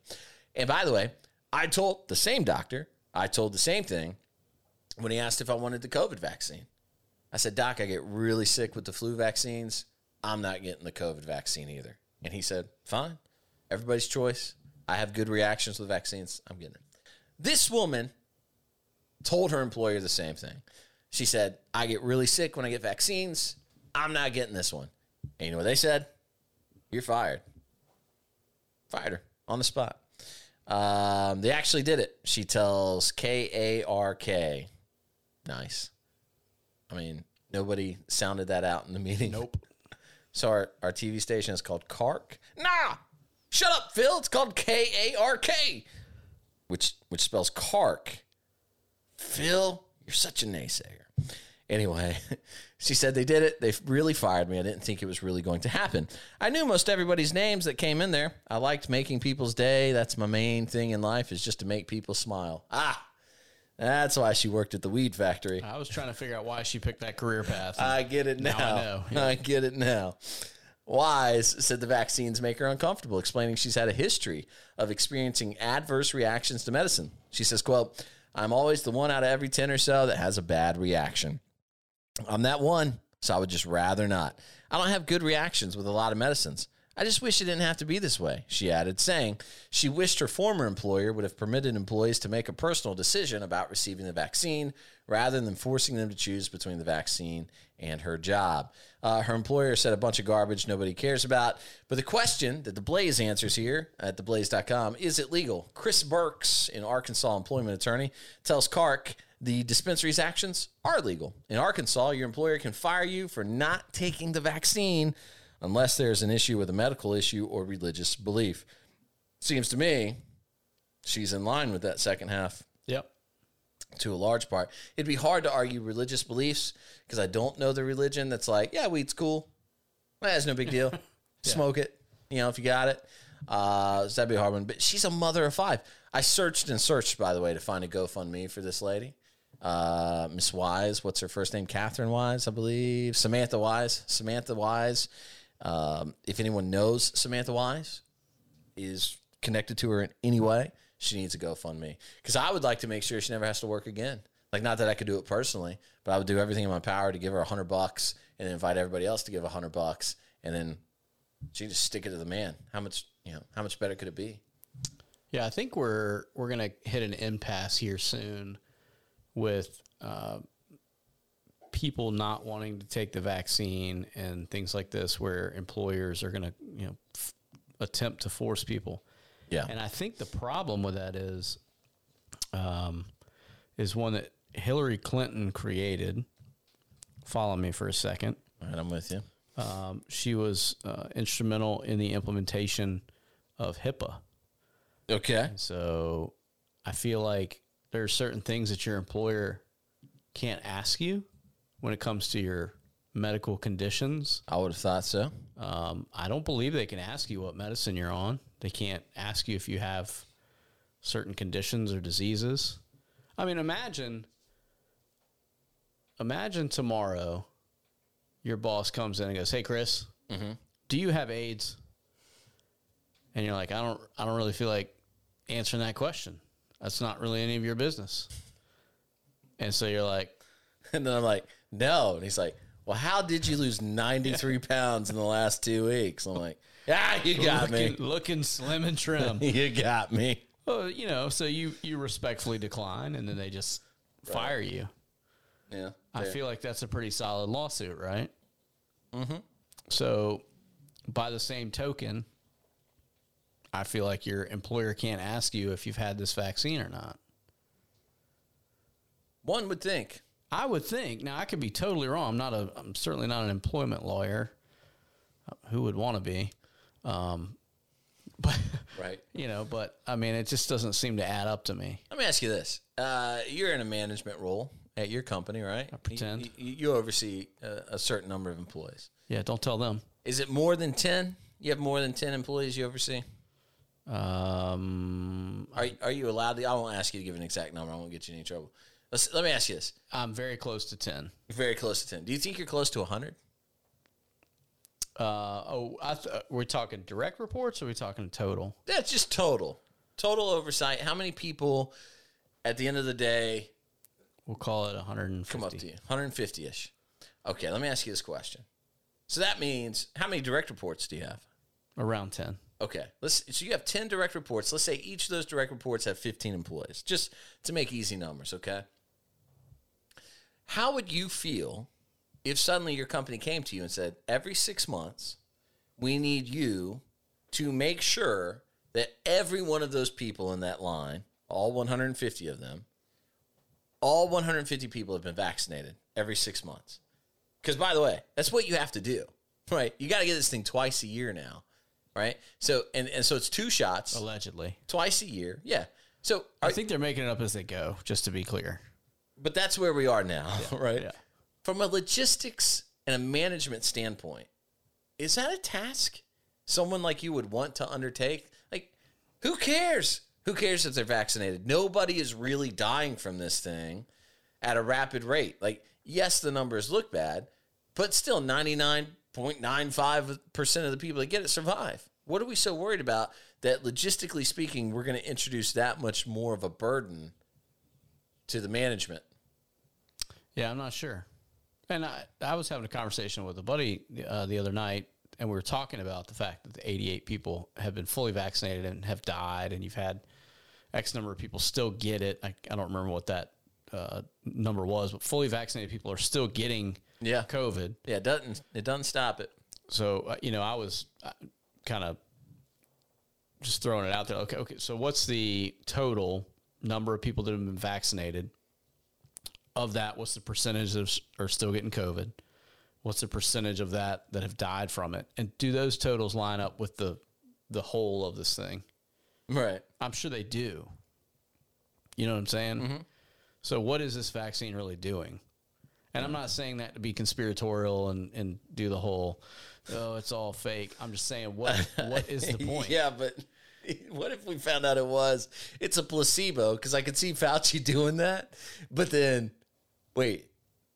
And by the way, I told the same doctor, I told the same thing when he asked if I wanted the COVID vaccine. I said, Doc, I get really sick with the flu vaccines. I'm not getting the COVID vaccine either. And he said, fine, everybody's choice. I have good reactions with vaccines. I'm getting it. This woman told her employer the same thing. She said, I get really sick when I get vaccines. I'm not getting this one. And you know what they said? You're fired. Fired her on the spot. Um, they actually did it. She tells K A R K. Nice. I mean, nobody sounded that out in the meeting. Nope. So our, our TV station is called Kark. Nah, shut up, Phil. It's called K A R K, which which spells Kark. Phil, you're such a naysayer. Anyway, she said they did it. They really fired me. I didn't think it was really going to happen. I knew most everybody's names that came in there. I liked making people's day. That's my main thing in life is just to make people smile. Ah, that's why she worked at the weed factory. I was trying to figure out why she picked that career path. I get it now. Now I know, yeah. I get it now. Wise said the vaccines make her uncomfortable, explaining she's had a history of experiencing adverse reactions to medicine. She says, quote, I'm always the one out of every 10 or so that has a bad reaction. I'm that one, so I would just rather not. I don't have good reactions with a lot of medicines. I just wish it didn't have to be this way, she added, saying she wished her former employer would have permitted employees to make a personal decision about receiving the vaccine rather than forcing them to choose between the vaccine and her job. Uh, her employer said a bunch of garbage nobody cares about. But the question that the Blaze answers here at theblaze.com is it legal? Chris Burks, an Arkansas employment attorney, tells Kark the dispensary's actions are legal. In Arkansas, your employer can fire you for not taking the vaccine unless there's an issue with a medical issue or religious belief. Seems to me she's in line with that second half yep. to a large part. It'd be hard to argue religious beliefs because I don't know the religion that's like, yeah, weed's cool. Eh, it's no big deal. Smoke it, you know, if you got it. Uh, so that'd be a hard one. But she's a mother of five. I searched and searched, by the way, to find a GoFundMe for this lady. Uh, Miss Wise, what's her first name? Catherine Wise, I believe. Samantha Wise. Samantha Wise. Um, if anyone knows Samantha Wise, is connected to her in any way, she needs a GoFundMe. Because I would like to make sure she never has to work again. Like, not that I could do it personally, but I would do everything in my power to give her a hundred bucks and invite everybody else to give a hundred bucks, and then she just stick it to the man. How much, you know, how much better could it be? Yeah, I think we're we're gonna hit an impasse here soon with uh, people not wanting to take the vaccine and things like this, where employers are gonna you know f- attempt to force people. Yeah. And I think the problem with that is, um, is one that Hillary Clinton created. Follow me for a second. All right, I'm with you. Um, she was uh, instrumental in the implementation of HIPAA. Okay. So I feel like there are certain things that your employer can't ask you when it comes to your medical conditions. I would have thought so. Um, I don't believe they can ask you what medicine you're on. They can't ask you if you have certain conditions or diseases. I mean, imagine imagine tomorrow your boss comes in and goes, "Hey, Chris, do you have AIDS?" And you're like, "I don't, I don't really feel like answering that question. That's not really any of your business." And so you're like, And then I'm like, no. And he's like, well, how did you lose 93 pounds in the last two weeks? I'm like, ah, you got looking, me. looking slim and trim. You got me. well, you know, so you you respectfully decline, and then they just fire you. Yeah. I fair. feel like that's a pretty solid lawsuit, right? Mm-hmm. So, by the same token, I feel like your employer can't ask you if you've had this vaccine or not. One would think. I would think. Now, I could be totally wrong. I'm not a. I'm certainly not an employment lawyer. Who would want to be? Um, but Right. you know, but I mean, it just doesn't seem to add up to me. Let me ask you this. Uh, you're in a management role at your company, right? I pretend. You, you oversee a, a certain number of employees. Yeah, don't tell them. Is it more than 10? You have more than 10 employees you oversee? Um, Are, are you allowed to? I won't ask you to give an exact number. I won't get you in any trouble. Let's, let me ask you this. I'm very close to ten. Very close to 10. Do you think you're close to 100? Uh, oh, I th- uh, we're talking direct reports or are we talking total? That's just total. Total oversight. How many people at the end of the day We'll call it 150. come up to you? 150 ish. Okay, let me ask you this question. So that means how many direct reports do you have? Around 10. Okay, let's. So you have 10 direct reports. Let's say each of those direct reports have 15 employees, just to make easy numbers. Okay. How would you feel if suddenly your company came to you and said, every six months, we need you to make sure that every one of those people in that line, all 150 of them, all 150 people have been vaccinated every six months. Because, by the way, that's what you have to do, right? You got to get this thing twice a year now, right? So, and, and so it's two shots Allegedly. twice a year. Yeah. So, I think they're making it up as they go, just to be clear. but that's where we are now, right? yeah. From a logistics and a management standpoint, is that a task someone like you would want to undertake? Like, who cares? Who cares if they're vaccinated? Nobody is really dying from this thing at a rapid rate. Like, yes, the numbers look bad, but still 99.95% of the people that get it survive. What are we so worried about that logistically speaking, we're going to introduce that much more of a burden to the management? Yeah, I'm not sure. And I, I was having a conversation with a buddy uh, the other night, and we were talking about the fact that the 88 people have been fully vaccinated and have died, and you've had X number of people still get it. I, I don't remember what that uh, number was, but fully vaccinated people are still getting Yeah. COVID. Yeah, it doesn't it doesn't stop it. So uh, you know, I was kind of just throwing it out there. Okay, okay. So what's the total number of people that have been vaccinated? Of that, what's the percentage of are still getting COVID? What's the percentage of that that have died from it? And do those totals line up with the the whole of this thing? Right. I'm sure they do. You know what I'm saying? Mm-hmm. So, what is this vaccine really doing? And I'm not saying that to be conspiratorial and, and do the whole, oh, it's all fake. I'm just saying, what what is the point? yeah, but what if we found out it was it's a placebo? Because I could see Fauci doing that, but then wait,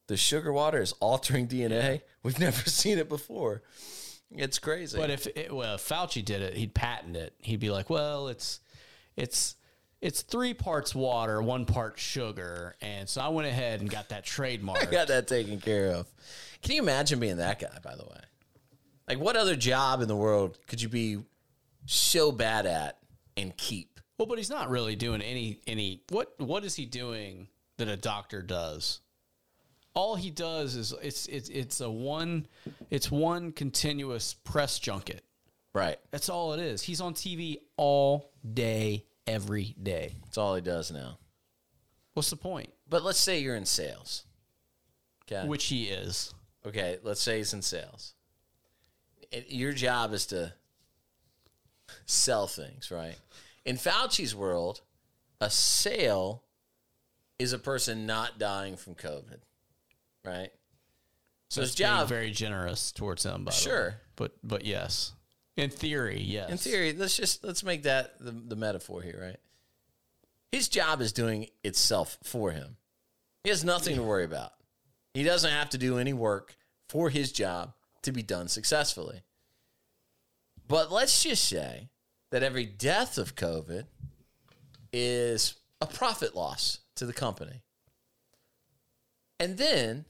the sugar water is altering DNA. We've never seen it before. It's crazy. But if it, well, if Fauci did it, he'd patent it. He'd be like, well, it's it's it's three parts water, one part sugar, and so I went ahead and got that trademark. I got that taken care of. Can you imagine being that guy? By the way, like what other job in the world could you be so bad at and keep? Well, but he's not really doing any any what what is he doing that a doctor does? All he does is it's it's it's a one it's one continuous press junket. Right. That's all it is. He's on TV all day every day. That's all he does now. What's the point? But let's say you're in sales. Okay. Which he is. okay, let's say he's in sales. Your job is to sell things, right? In Fauci's world, a sale is a person not dying from COVID, right? So his That's being job, very generous towards him, by the way. Sure. But but yes. In theory, yes. in theory, let's just let's make that the, the metaphor here, right? His job is doing itself for him. He has nothing to worry about. He doesn't have to do any work for his job to be done successfully. But let's just say that every death of COVID is a profit loss to the company. And then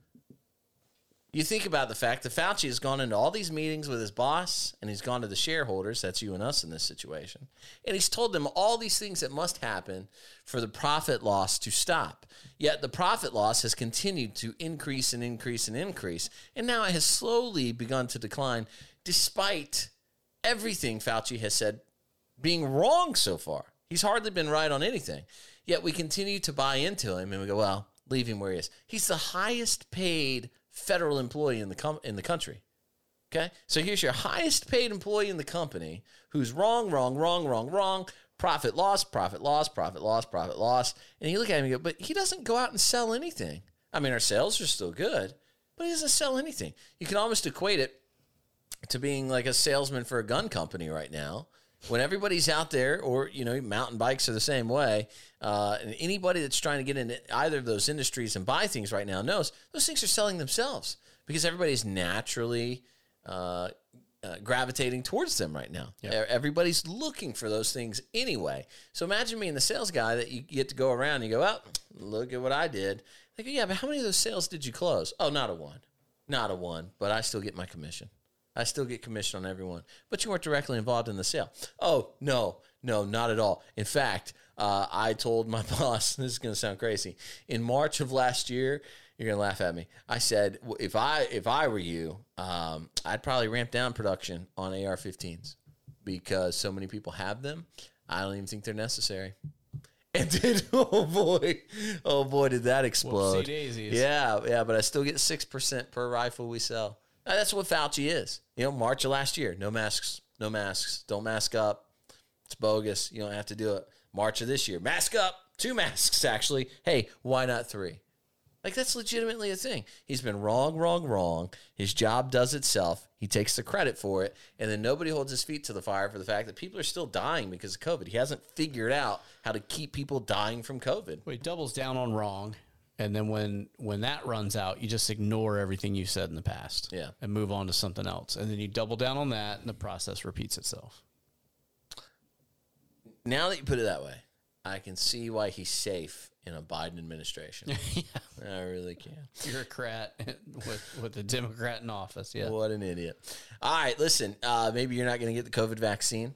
you think about the fact that Fauci has gone into all these meetings with his boss and he's gone to the shareholders, that's you and us in this situation, and he's told them all these things that must happen for the profit loss to stop. Yet the profit loss has continued to increase and increase and increase, and now it has slowly begun to decline despite everything Fauci has said being wrong so far. He's hardly been right on anything. Yet we continue to buy into him and we go, well, leave him where he is. He's the highest paid federal employee in the com- in the country. Okay? So here's your highest paid employee in the company who's wrong, wrong, wrong, wrong, wrong, profit loss, profit loss, profit loss, profit loss. And you look at him and go, but he doesn't go out and sell anything. I mean, our sales are still good, but he doesn't sell anything. You can almost equate it to being like a salesman for a gun company right now. When everybody's out there, or you know, mountain bikes are the same way. Uh, and anybody that's trying to get into either of those industries and buy things right now knows those things are selling themselves because everybody's naturally uh, uh, gravitating towards them right now. Everybody's looking for those things anyway. So imagine being the sales guy that you get to go around and you go, "Oh, look at what I did." Like, "Yeah, but how many of those sales did you close?" Oh, not a one, not a one. But I still get my commission. I still get commission on everyone. But you weren't directly involved in the sale. Oh, no, no, not at all. In fact, uh, I told my boss, this is going to sound crazy. In March of last year, you're going to laugh at me. I said, if I if I were you, um, I'd probably ramp down production on AR-15s because so many people have them. I don't even think they're necessary. And then, oh boy, oh boy, did that explode? Yeah, yeah, but I still get six percent per rifle we sell. Now, that's what Fauci is. You know, March of last year, no masks, no masks, don't mask up. It's bogus. You don't have to do it. March of this year, mask up, two masks actually. Hey, why not three? Like that's legitimately a thing. He's been wrong, wrong, wrong. His job does itself. He takes the credit for it, and then nobody holds his feet to the fire for the fact that people are still dying because of COVID. He hasn't figured out how to keep people dying from COVID. Well, he doubles down on wrong, and then when when that runs out, you just ignore everything you said in the past, Yeah. and move on to something else, and then you double down on that, and the process repeats itself. Now that you put it that way, I can see why he's safe in a Biden administration. yeah. I really can. Bureaucrat with with a Democrat in office, yeah. What an idiot. All right, listen, uh, maybe you're not going to get the COVID vaccine,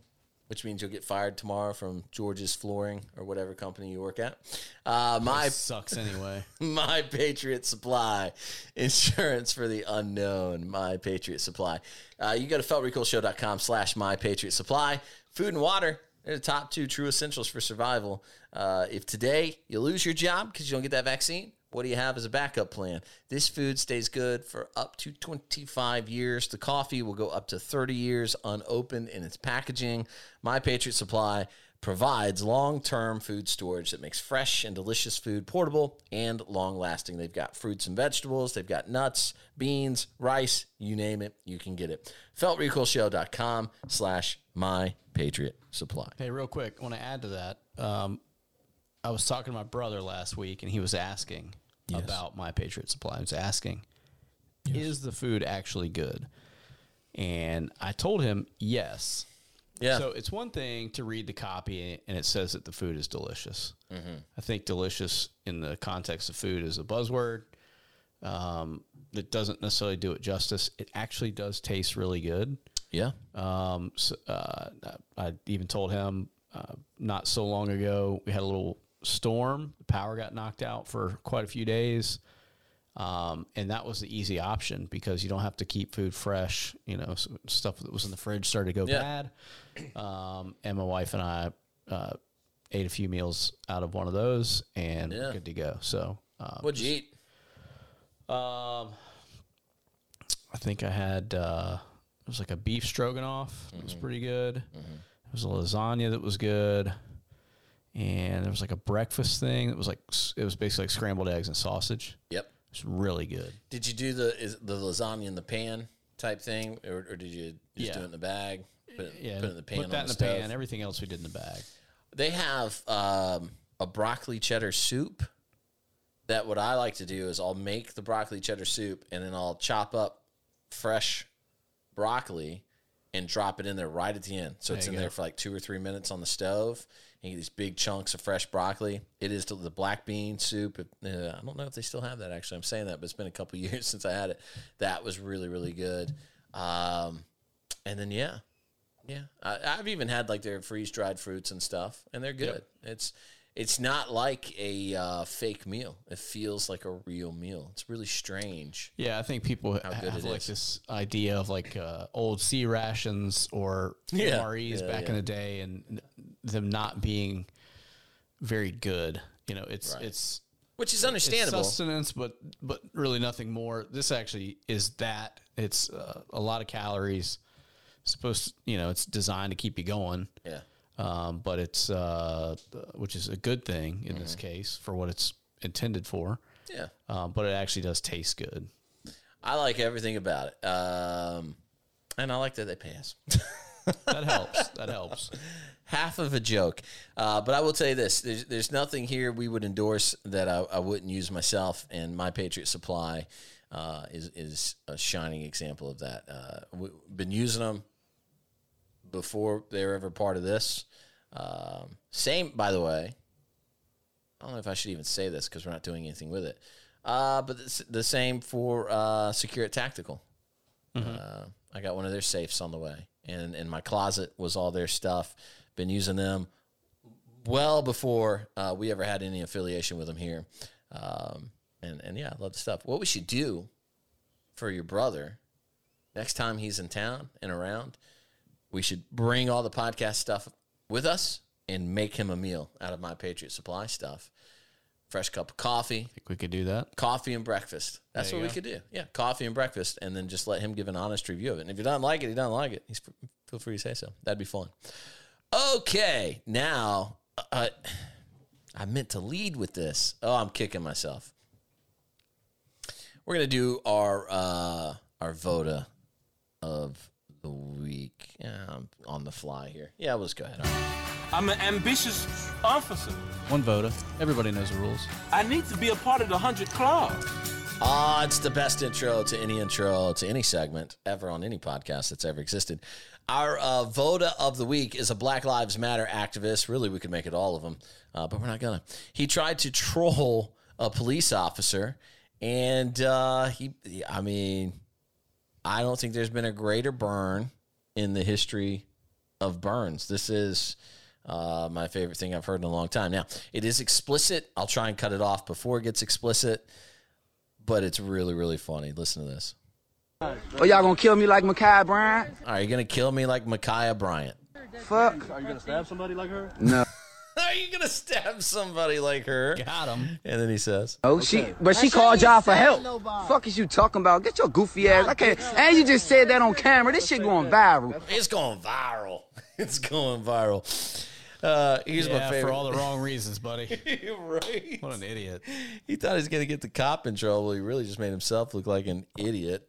which means you'll get fired tomorrow from George's Flooring or whatever company you work at. Uh, my sucks anyway. My Patriot Supply, insurance for the unknown. My Patriot Supply. Uh, you go to feltrecoilshow.com slash My Patriot Supply. Food and water, they're the top two true essentials for survival. Uh, if today you lose your job because you don't get that vaccine, what do you have as a backup plan? This food stays good for up to 25 years. The coffee will go up to 30 years unopened in its packaging. My Patriot Supply provides long term food storage that makes fresh and delicious food portable and long lasting. They've got fruits and vegetables, they've got nuts, beans, rice, you name it, you can get it. FeltRecoilShow.com slash my patriot supply. Hey, real quick, I want to add to that. Um, I was talking to my brother last week, and he was asking about my Patriot Supply. He was asking, "Is the food actually good?" And I told him, "Yes." Yeah. So it's one thing to read the copy and it says that the food is delicious. I think delicious in the context of food is a buzzword um, that doesn't necessarily do it justice. It actually does taste really good. yeah. Um, so, uh, I even told him uh, not so long ago we had a little storm. The power got knocked out for quite a few days, um, and that was the easy option because you don't have to keep food fresh. You know, so stuff that was in the fridge started to go Yeah. bad, um, and my wife and I uh, ate a few meals out of one of those, and Yeah. good to go. So. Um, What'd you eat? um, I think I had uh, it was like a beef stroganoff. It was pretty good. There was a lasagna that was good, and there was like a breakfast thing that was like it was basically like scrambled eggs and sausage. Yep. it's really good. Did you do the is the lasagna in the pan type thing, or, or did you just Yeah. do it in the bag? Put it, Yeah, put it in the pan. Put that on in the the pan. Everything else we did in the bag. They have um, a broccoli cheddar soup. That what I like to do is I'll make the broccoli cheddar soup and then I'll chop up fresh broccoli and drop it in there right at the end. So it's in go. there for like two or three minutes on the stove. You get these big chunks of fresh broccoli. It is the the black bean soup. Uh, I don't know if they still have that. Actually, I'm saying that, but it's been a couple years since I had it. That was really really good. Um, and then yeah, yeah, I, I've even had like their freeze dried fruits and stuff, and they're good. It's it's not like a uh, fake meal. It feels like a real meal. It's really strange. Yeah, I think people have like is. this idea of like uh, old sea rations or Yeah, MREs yeah, back yeah. in the day, and them not being very good. You know, it's Right. it's Which is it's understandable. sustenance, but but really nothing more. This actually is that. It's uh, a lot of calories. Supposed, to, you know, it's designed to keep you going. yeah. um, but it's uh, which is a good thing in Mm-hmm. this case for what it's intended for. Yeah. Um, but it actually does taste good. I like everything about it. Um, and I like that they pay us. That helps. that helps. Half of a joke. Uh, but I will tell you this there's, there's nothing here we would endorse that I, I wouldn't use myself, and My Patriot Supply uh, is, is a shining example of that. Uh, we've been using them before they were ever part of this. Um, same, by the way. I don't know if I should even say this because we're not doing anything with it. Uh, but the, the same for uh, Secure It Tactical. Uh, I got one of their safes on the way, and in my closet was all their stuff. Been using them well before uh, we ever had any affiliation with them here. Um, and and yeah, I love the stuff. What we should do for your brother next time he's in town and around, we should bring all the podcast stuff with us and make him a meal out of my Patriot Supply stuff. Fresh cup of coffee, think we could do that. coffee and breakfast. That's what you we go. could do. Yeah, coffee and breakfast, and then just let him give an honest review of it. And if he doesn't like it, he doesn't like it. He's feel free to say so. That'd be fun. Okay, now uh, I meant to lead with this. Oh, I'm kicking myself. We're gonna do our uh, our voda of the week. Yeah, I'm on the fly here. Yeah, let's go ahead. I'm an ambitious officer. One voda. Everybody knows the rules. I need to be a part of the 100 Club. Ah, it's the best intro to any intro to any segment ever on any podcast that's ever existed. Our uh, voda of the week is a Black Lives Matter activist. Really, we could make it all of them, uh, but we're not gonna. He tried to troll a police officer, and uh, he, I mean, I don't think there's been a greater burn in the history of burns. This is uh, my favorite thing I've heard in a long time. Now, it is explicit. I'll try and cut it off before it gets explicit, but it's really, really funny. Listen to this. Oh, y'all gonna kill me like Ma'Khia Bryant? Are you're going to kill me like Ma'Khia Bryant. Fuck. Are you gonna stab somebody like her? No. Are you going to stab somebody like her? Got him. And then he says, Oh, she, but she called y'all for help. Fuck is you talking about? Get your goofy ass. I can't. And you just said that on camera. This shit going viral. It's going viral. It's going viral. Uh, here's my favorite. for all the wrong reasons, buddy. right. What an idiot. He thought he was going to get the cop in trouble. He really just made himself look like an idiot.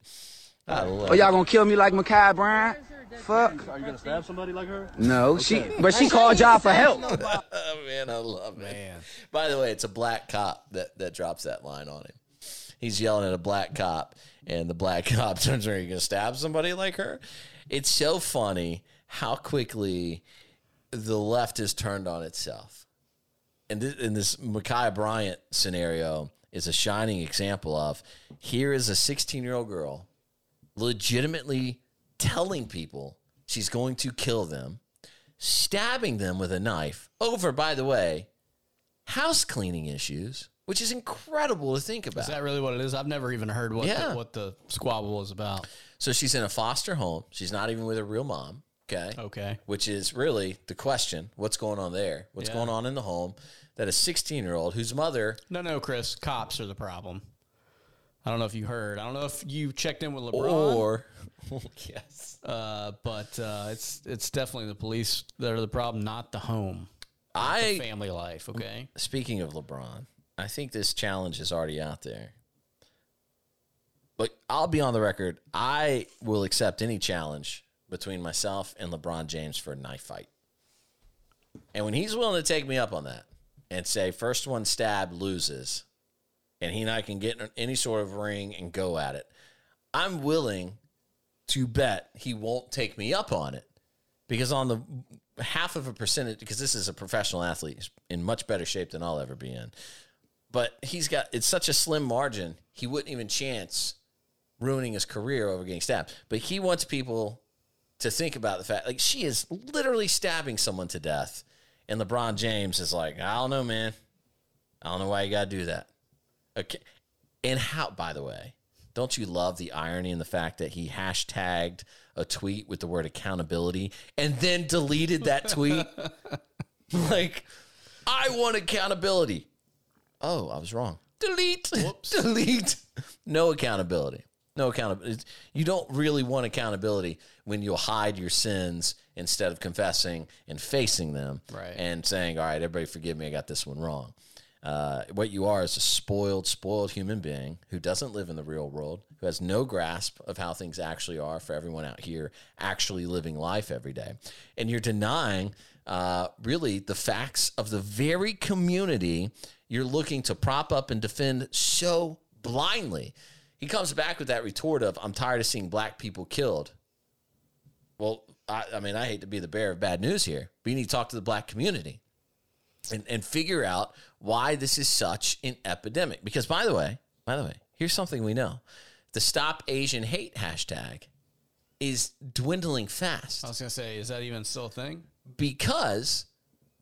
I love Oh, y'all gonna kill me like Ma'Khia Bryant? Fuck. Are you gonna stab somebody like her? No, she, but she called y'all for help. Oh, man, I love it. By the way, it's a black cop that, that drops that line on him. He's yelling at a black cop, and the black cop turns around. Are you going to stab somebody like her? It's so funny how quickly the left has turned on itself. And this, in this Ma'Khia Bryant scenario is a shining example of here is a 16 year old girl legitimately telling people she's going to kill them, stabbing them with a knife over, by the way, house cleaning issues, which is incredible to think about. Is that really what it is? I've never even heard what Yeah. the, what the squabble was about. so she's in a foster home. She's not even with her real mom. Okay. Okay. Which is really the question what's going on there? What's Yeah. going on in the home that a 16 year old whose mother No, no, Chris. Cops are the problem. I don't know if you heard. I don't know if you checked in with LeBron. or yes uh, but uh, it's it's definitely the police that are the problem, not the home, i family life. Okay. speaking of lebron i think this challenge is already out there but i'll be on the record i will accept any challenge between myself and lebron james for a knife fight and when he's willing to take me up on that and say first one stabbed loses, and he and I can get in any sort of ring and go at it, I'm willing to bet he won't take me up on it because on the half of a percentage, because this is a professional athlete in much better shape than I'll ever be in, but he's got it's such a slim margin he wouldn't even chance ruining his career over getting stabbed. But he wants people to think about the fact like she is literally stabbing someone to death, and LeBron James is like, I don't know, man, I don't know why you got to do that. Okay, and how? By the way, don't you love the irony in the fact that he hashtagged a tweet with the word accountability and then deleted that tweet? like, I want accountability. Oh, I was wrong. Delete. Delete. No accountability. No accountability. You don't really want accountability when you'll hide your sins instead of confessing and facing them Right. and saying, all right, everybody forgive me, I got this one wrong. Uh, what you are is a spoiled, spoiled human being who doesn't live in the real world, who has no grasp of how things actually are for everyone out here actually living life every day. And you're denying uh, really the facts of the very community you're looking to prop up and defend so blindly. He comes back with that retort of, I'm tired of seeing black people killed. Well, I, I mean, I hate to be the bearer of bad news here, but you need to talk to the black community and, and figure out why this is such an epidemic. Because by the way, by the way, here's something we know. The Stop Asian Hate hashtag is dwindling fast I was gonna say, is that even still a thing? because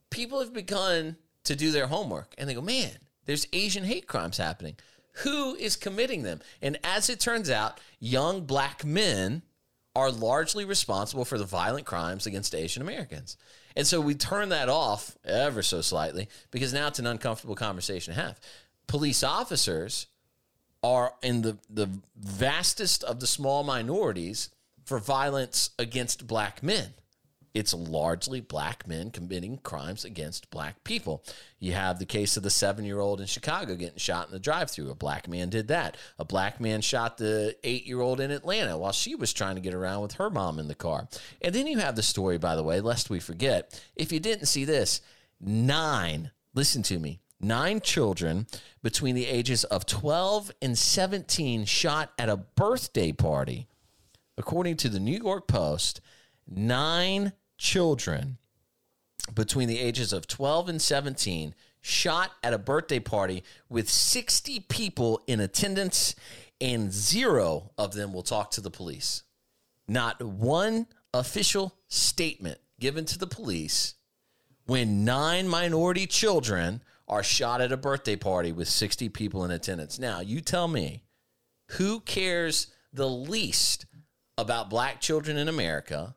people have begun to do their homework and they go, man, there's Asian hate crimes happening. Who is committing them? And as it turns out, young black men are largely responsible for the violent crimes against Asian Americans. And so we turn that off ever so slightly because now it's an uncomfortable conversation to have. Police officers are in the, the vastest of the small minorities for violence against black men. It's largely black men committing crimes against black people. You have the case of the seven year old in Chicago getting shot in the drive through. A black man did that. A black man shot the eight year old in Atlanta while she was trying to get around with her mom in the car. And then you have the story, by the way, lest we forget. If you didn't see this, nine, listen to me, nine children between the ages of 12 and 17 shot at a birthday party. According to the New York Post, nine children between the ages of 12 and 17 shot at a birthday party with 60 people in attendance, and zero of them will talk to the police. Not one official statement given to the police when nine minority children are shot at a birthday party with 60 people in attendance. Now, you tell me who cares the least about black children in America?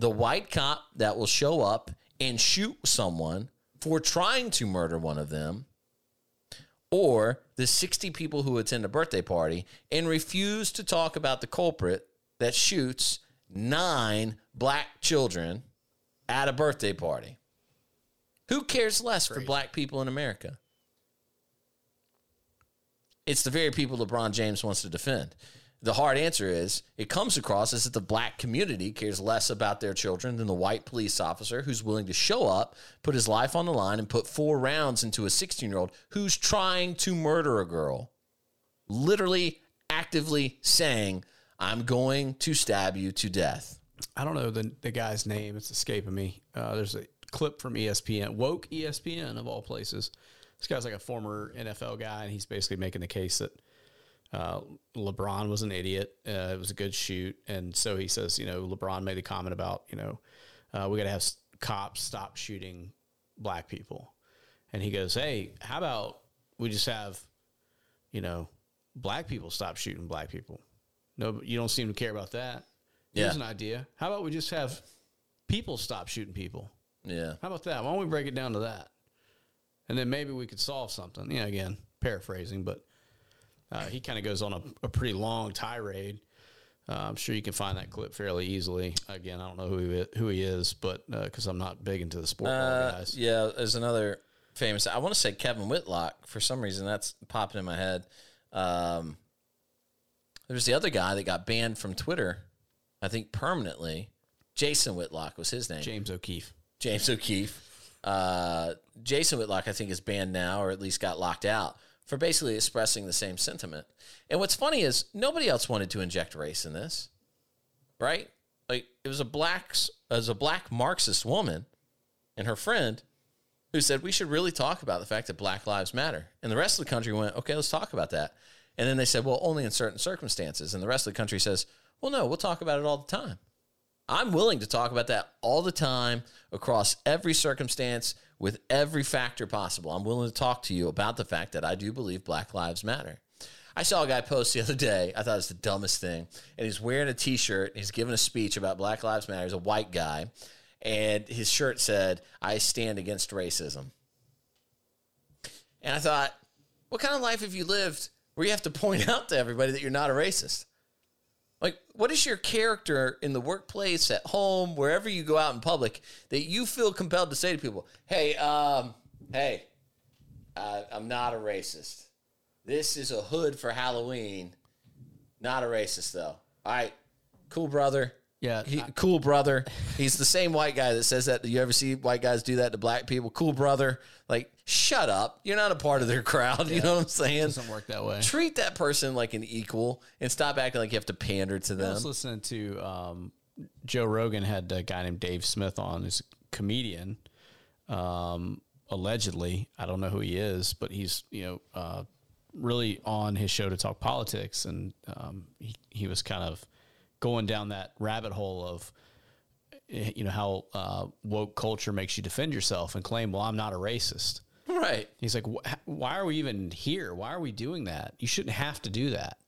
The white cop that will show up and shoot someone for trying to murder one of them, or the 60 people who attend a birthday party and refuse to talk about the culprit that shoots nine black children at a birthday party. Who cares less for black people in America? It's the very people LeBron James wants to defend. The hard answer is it comes across as that the black community cares less about their children than the white police officer who's willing to show up, put his life on the line, and put four rounds into a 16 year old who's trying to murder a girl. Literally, actively saying, I'm going to stab you to death. I don't know the the guy's name. It's escaping me. Uh, there's a clip from ESPN, woke ESPN of all places. This guy's like a former NFL guy, and he's basically making the case that uh, LeBron was an idiot. Uh, it was a good shoot, and so he says, you know, LeBron made a comment about, you know, uh, we got to have s- cops stop shooting black people, and he goes, hey, how about we just have, you know, black people stop shooting black people? No, you don't seem to care about that. Here's Yeah. an idea. How about we just have people stop shooting people? Yeah. How about that? Why don't we break it down to that? And then maybe we could solve something. Yeah, again, paraphrasing, but uh, he kind of goes on a, a pretty long tirade. Uh, I'm sure you can find that clip fairly easily. Again, I don't know who he, who he is, but because I'm not big into the sport Uh, guys. yeah, there's another famous. I want to say Kevin Whitlock. For some reason, that's popping in my head. Um, there's the other guy that got banned from Twitter, I think permanently. Jason Whitlock was his name. James O'Keefe. James O'Keefe. Uh, Jason Whitlock, I think, is banned now, or at least got locked out for basically expressing the same sentiment. And what's funny is nobody else wanted to inject race in this, right? Like it was a black, as a black Marxist woman, and her friend who said we should really talk about the fact that Black Lives Matter. And the rest of the country went, okay, let's talk about that. And then they said, well, only in certain circumstances. And the rest of the country says, well, no, we'll talk about it all the time. I'm willing to talk about that all the time across every circumstance with every factor possible. I'm willing to talk to you about the fact that I do believe Black Lives Matter. I saw a guy post the other day. I thought it was the dumbest thing. And he's wearing a t shirt. He's giving a speech about Black Lives Matter. He's a white guy. And his shirt said, I stand against racism. And I thought, what kind of life have you lived where you have to point out to everybody that you're not a racist? Like, what is your character in the workplace, at home, wherever you go out in public that you feel compelled to say to people, hey, um, hey, I'm not a racist. This is a hood for Halloween. Not a racist, though. All right, cool, brother. Yeah, He, cool brother. He's the same white guy that says that. You ever see white guys do that to black people? Cool brother. Like, shut up. You're not a part of their crowd. You know what I'm saying? doesn't work that way. Treat that person like an equal and stop acting like you have to pander to them. I was listening to um, Joe Rogan had a guy named Dave Smith on, who's a comedian. Um, allegedly, I don't know who he is, but he's you know uh, really on his show to talk politics, and um, he he was kind of going down that rabbit hole of eh, you know how uh, woke culture makes you defend yourself and claim, well, I'm not a racist. Right. He's like, why are we even here? Why are we doing that? You shouldn't have to do that.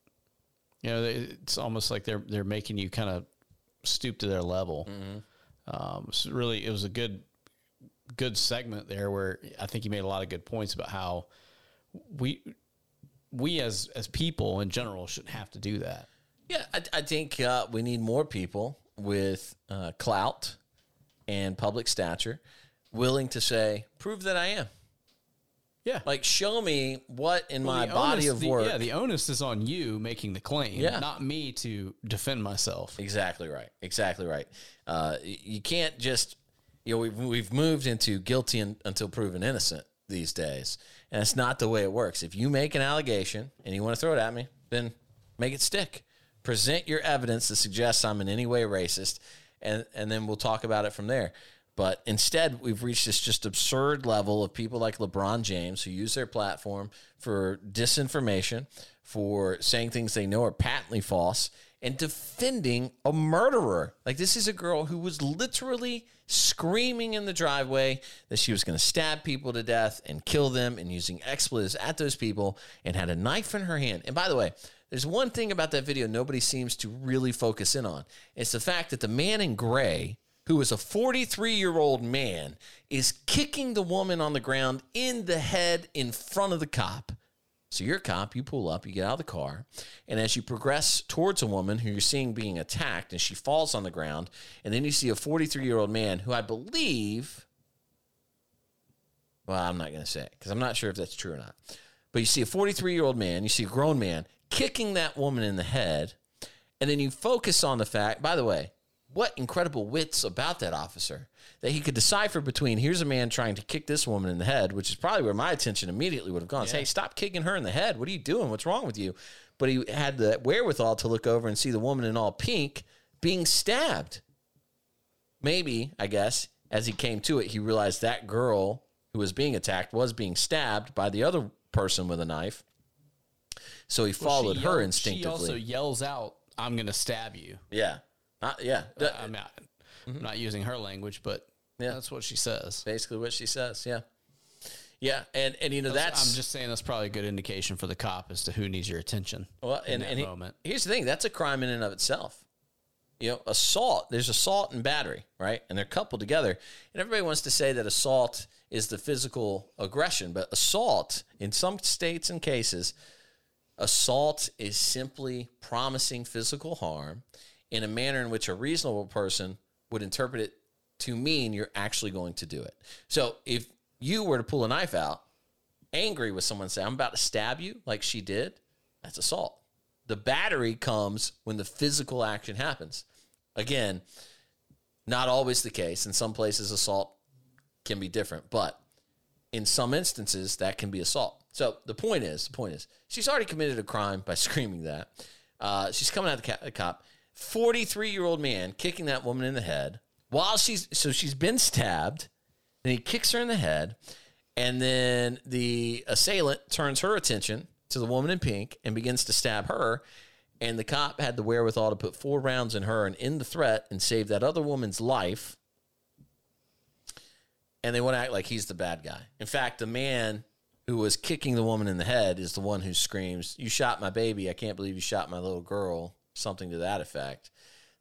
You know, it's almost like they're they're making you kind of stoop to their level. Um, so really, it was a good good segment there where I think he made a lot of good points about how we we as as people in general shouldn't have to do that. Yeah, I, I think uh, we need more people with uh, clout and public stature willing to say, prove that I am. Yeah, Like, show me what in my The body onus- of the- work. yeah, the onus is on you making the claim, Yeah. not me to defend myself. Exactly right. Exactly right. Uh, you can't just, you know, we've, we've moved into guilty un, until proven innocent these days. And it's not the way it works. If you make an allegation and you want to throw it at me, then make it stick. Present your evidence that suggests I'm in any way racist, and, and then we'll talk about it from there. But instead, we've reached this just absurd level of people like LeBron James who use their platform for disinformation, for saying things they know are patently false, and defending a murderer. Like, this is a girl who was literally screaming in the driveway that she was going to stab people to death and kill them and using expletives at those people and had a knife in her hand. And by the way, there's one thing about that video nobody seems to really focus in on. It's the fact that the man in gray who is a 43 year old man, is kicking the woman on the ground in the head in front of the cop. So you're a cop, you pull up, you get out of the car, and as you progress towards a woman who you're seeing being attacked, and she falls on the ground, and then you see a 43 year old man who I believe, well, I'm not going to say it because I'm not sure if that's true or not, but you see a 43 year old man, you see a grown man kicking that woman in the head, and then you focus on the fact, by the way, what incredible wits about that officer that he could decipher between here's a man trying to kick this woman in the head, which is probably where my attention immediately would have gone. Say, hey, stop kicking her in the head. What are you doing? What's wrong with you? But he had the wherewithal to look over and see the woman in all pink being stabbed. Maybe, I guess, as he came to it, he realized that girl who was being attacked was being stabbed by the other person with a knife. So he followed her yelled- instinctively. She also yells out, "I'm going to stab you." yeah. Uh, yeah. I'm not, I'm not using her language, but Mm-hmm. Yeah. that's what she says. basically what she says. Yeah, yeah, and and you know that's I'm just saying that's probably a good indication for the cop as to who needs your attention. well, in and, and he- moment. here's the thing: that's a crime in and of itself. You know, assault. There's assault and battery, right? And they're coupled together. And everybody wants to say that assault is the physical aggression, but assault, in some states and cases, assault is simply promising physical harm in a manner in which a reasonable person would interpret it to mean you're actually going to do it. So if you were to pull a knife out, angry with someone, say, I'm about to stab you, like she did, that's assault. The battery comes when the physical action happens. Again, not always the case. In some places, assault can be different, but in some instances that can be assault. So the point is, the point is, she's already committed a crime by screaming that. Uh, she's coming at the, ca- the cop. Forty-three-year-old man kicking that woman in the head while she's so she's been stabbed. Then he kicks her in the head, and then the assailant turns her attention to the woman in pink and begins to stab her. And the cop had the wherewithal to put four rounds in her and end the threat and save that other woman's life and they want to act like he's the bad guy. In fact, the man who was kicking the woman in the head is the one who screams, "You shot my baby! I can't believe you shot my little girl!" Something to that effect.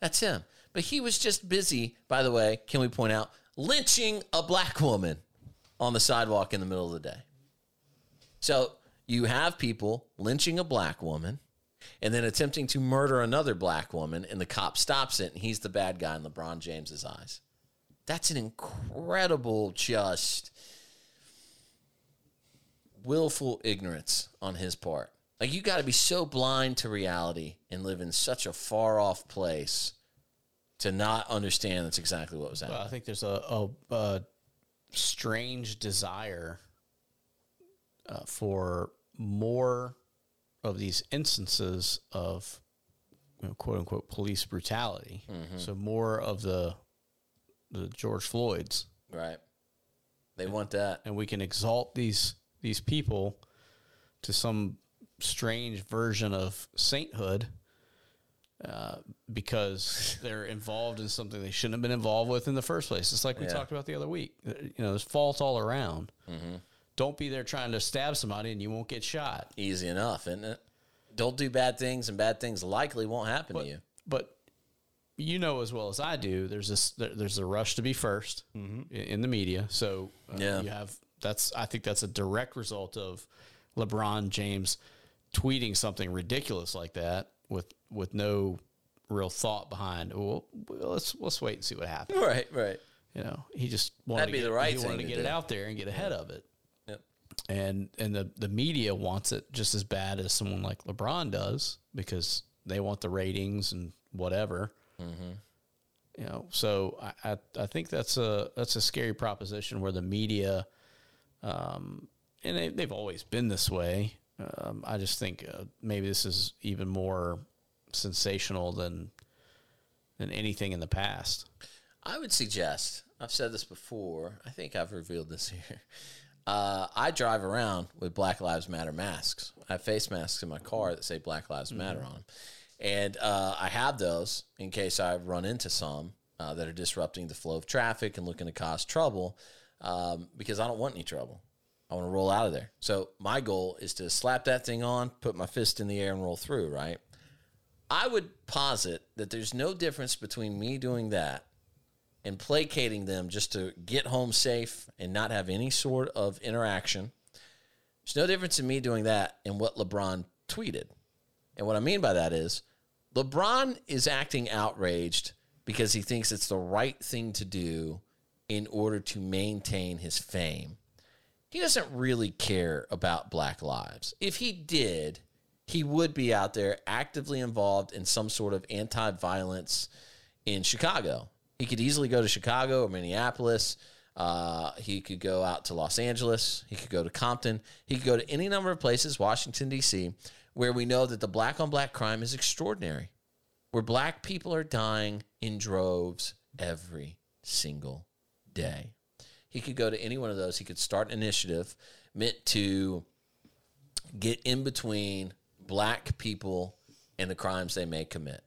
That's him. But he was just busy. By the way, can we point out lynching a black woman on the sidewalk in the middle of the day? So you have people lynching a black woman and then attempting to murder another black woman, and the cop stops it, and he's the bad guy in LeBron James's eyes. That's an incredible, just willful ignorance on his part. Like you got to be so blind to reality and live in such a far off place to not understand that's exactly what was happening. Well, I think there's a, a, a strange desire uh, for more of these instances of you know, quote unquote police brutality. So more of the the George Floyds, right? They want that. and we can exalt these these people to some strange version of sainthood uh, because they're involved in something they shouldn't have been involved with in the first place. It's like we Yeah. talked about the other week. Uh, You know, there's faults all around. Don't be there trying to stab somebody and you won't get shot. Easy enough, isn't it? Don't do bad things, and bad things likely won't happen to you. But you know as well as I do, there's this there, there's a rush to be 1st in, in the media. So uh, Yeah. you have that's I think that's a direct result of LeBron James tweeting something ridiculous like that with with no real thought behind. Well, well, let's let's wait and see what happens. Right, right. You know, he just wanted That'd to be get, the right he wanted to to get it out there and get ahead of it. Yep. And and the the media wants it just as bad as someone like LeBron does because they want the ratings and whatever. Mm-hmm. You know, so I, I I think that's a that's a scary proposition where the media, um, and they, they've always been this way. Um, I just think uh, maybe this is even more sensational than than anything in the past. I would suggest, I've said this before, I think I've revealed this here. Uh, I drive around with Black Lives Matter masks. I have face masks in my car that say Black Lives Matter on them. And uh, I have those in case I run into some uh, that are disrupting the flow of traffic and looking to cause trouble um, because I don't want any trouble. I want to roll out of there. So my goal is to slap that thing on, put my fist in the air, and roll through, right? I would posit that there's no difference between me doing that and placating them just to get home safe and not have any sort of interaction. There's no difference in me doing that and what LeBron tweeted. And what I mean by that is LeBron is acting outraged because he thinks it's the right thing to do in order to maintain his fame. He doesn't really care about black lives. If he did, he would be out there actively involved in some sort of anti violence in Chicago. He could easily go to Chicago or Minneapolis. Uh, he could go out to Los Angeles. He could go to Compton. He could go to any number of places, Washington, D.C., where we know that the black on black crime is extraordinary, where black people are dying in droves every single day. He could go to any one of those. He could start an initiative meant to get in between black people and the crimes they may commit.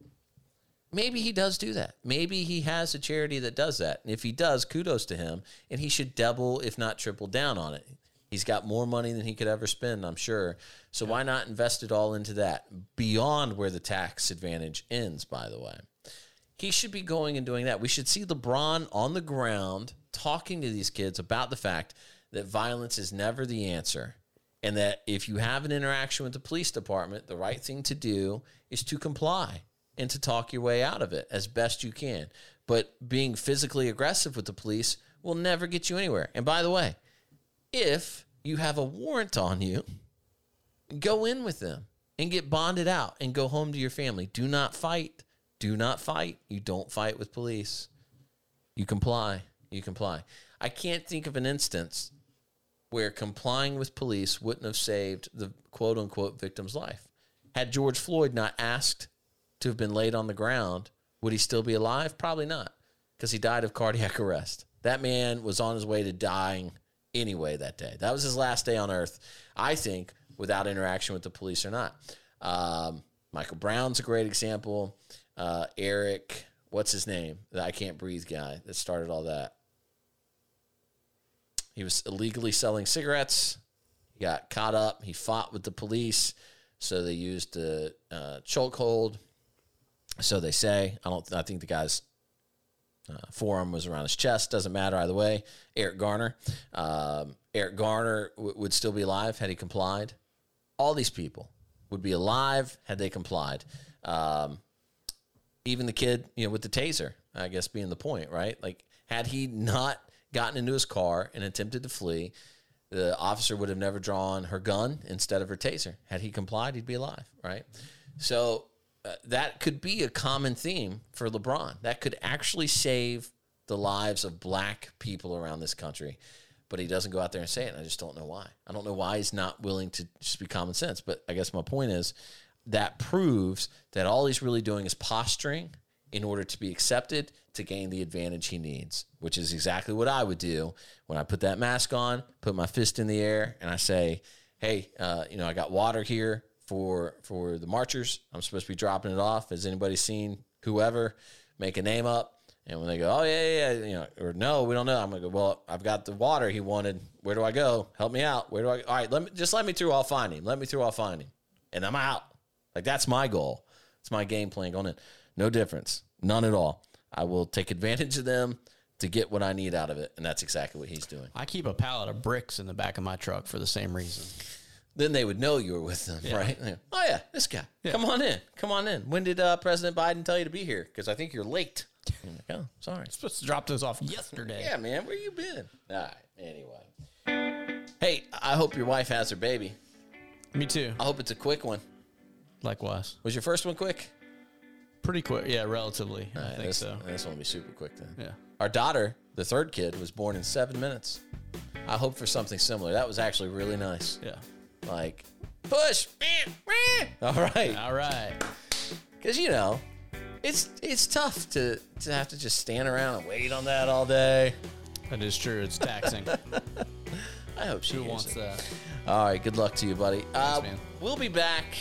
Maybe he does do that. Maybe he has a charity that does that. And if he does, kudos to him. And he should double, if not triple down on it. He's got more money than he could ever spend, I'm sure. So why not invest it all into that beyond where the tax advantage ends, by the way? He should be going and doing that. We should see LeBron on the ground talking to these kids about the fact that violence is never the answer and that if you have an interaction with the police department, the right thing to do is to comply and to talk your way out of it as best you can. But being physically aggressive with the police will never get you anywhere. And by the way, if you have a warrant on you, go in with them and get bonded out and go home to your family. Do not fight. Do not fight. You don't fight with police. You comply. You comply. I can't think of an instance where complying with police wouldn't have saved the quote unquote victim's life. Had George Floyd not asked to have been laid on the ground, would he still be alive? Probably not, because he died of cardiac arrest. That man was on his way to dying anyway that day. That was his last day on earth, I think, without interaction with the police or not. Um, Michael Brown's a great example. Uh, Eric, what's his name? The I can't breathe guy that started all that. He was illegally selling cigarettes. He got caught up. He fought with the police, so they used a uh, chokehold. So they say. I don't. I think the guy's uh, forearm was around his chest. Doesn't matter either way. Eric Garner. Um, Eric Garner w- would still be alive had he complied. All these people would be alive had they complied. Um, even the kid, you know, with the taser, I guess being the point, right? Like, had he not gotten into his car and attempted to flee, the officer would have never drawn her gun instead of her taser. Had he complied, he'd be alive, right? So uh, that could be a common theme for LeBron. That could actually save the lives of black people around this country. But he doesn't go out there and say it. And I just don't know why. I don't know why he's not willing to just be common sense. But I guess my point is that proves that all he's really doing is posturing in order to be accepted to gain the advantage he needs, which is exactly what I would do when I put that mask on, put my fist in the air, and I say, "Hey, uh, you know, I got water here for for the marchers. I'm supposed to be dropping it off. Has anybody seen whoever make a name up?" And when they go, "Oh yeah, yeah,", yeah you know, or "No, we don't know," I'm gonna go, "Well, I've got the water he wanted. Where do I go? Help me out. Where do I? All right, let me just let me through. I'll find him. Let me through. I'll find him, and I'm out. Like that's my goal. It's my game plan going in. No difference. None at all. I will take advantage of them to get what I need out of it, and that's exactly what he's doing. I keep a pallet of bricks in the back of my truck for the same reason. Then they would know you were with them, right? Oh yeah, this guy. Come on in. Come on in. When did uh, President Biden tell you to be here? Because I think you're late. I'm like, oh, sorry. Supposed to drop those off yesterday. Yeah, man. Where you been? All right. Anyway. Hey, I hope your wife has her baby. Me too. I hope it's a quick one. Likewise. Was your first one quick? Pretty quick. Yeah, relatively. I think this, so. This one will be super quick then. Yeah. Our daughter, the third kid, was born in seven minutes. I hope for something similar. That was actually really nice. Yeah. Like, push. All right. All right. Because, you know, it's it's tough to, to have to just stand around and wait on that all day. That is true. It's taxing. I hope she Who wants it. that? All right. Good luck to you, buddy. Uh, man. We'll be back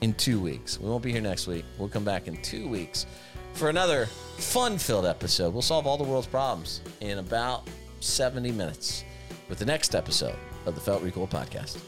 in two weeks. We won't be here next week. We'll come back in two weeks for another fun filled episode. We'll solve all the world's problems in about 70 minutes with the next episode of the Felt Recoil podcast.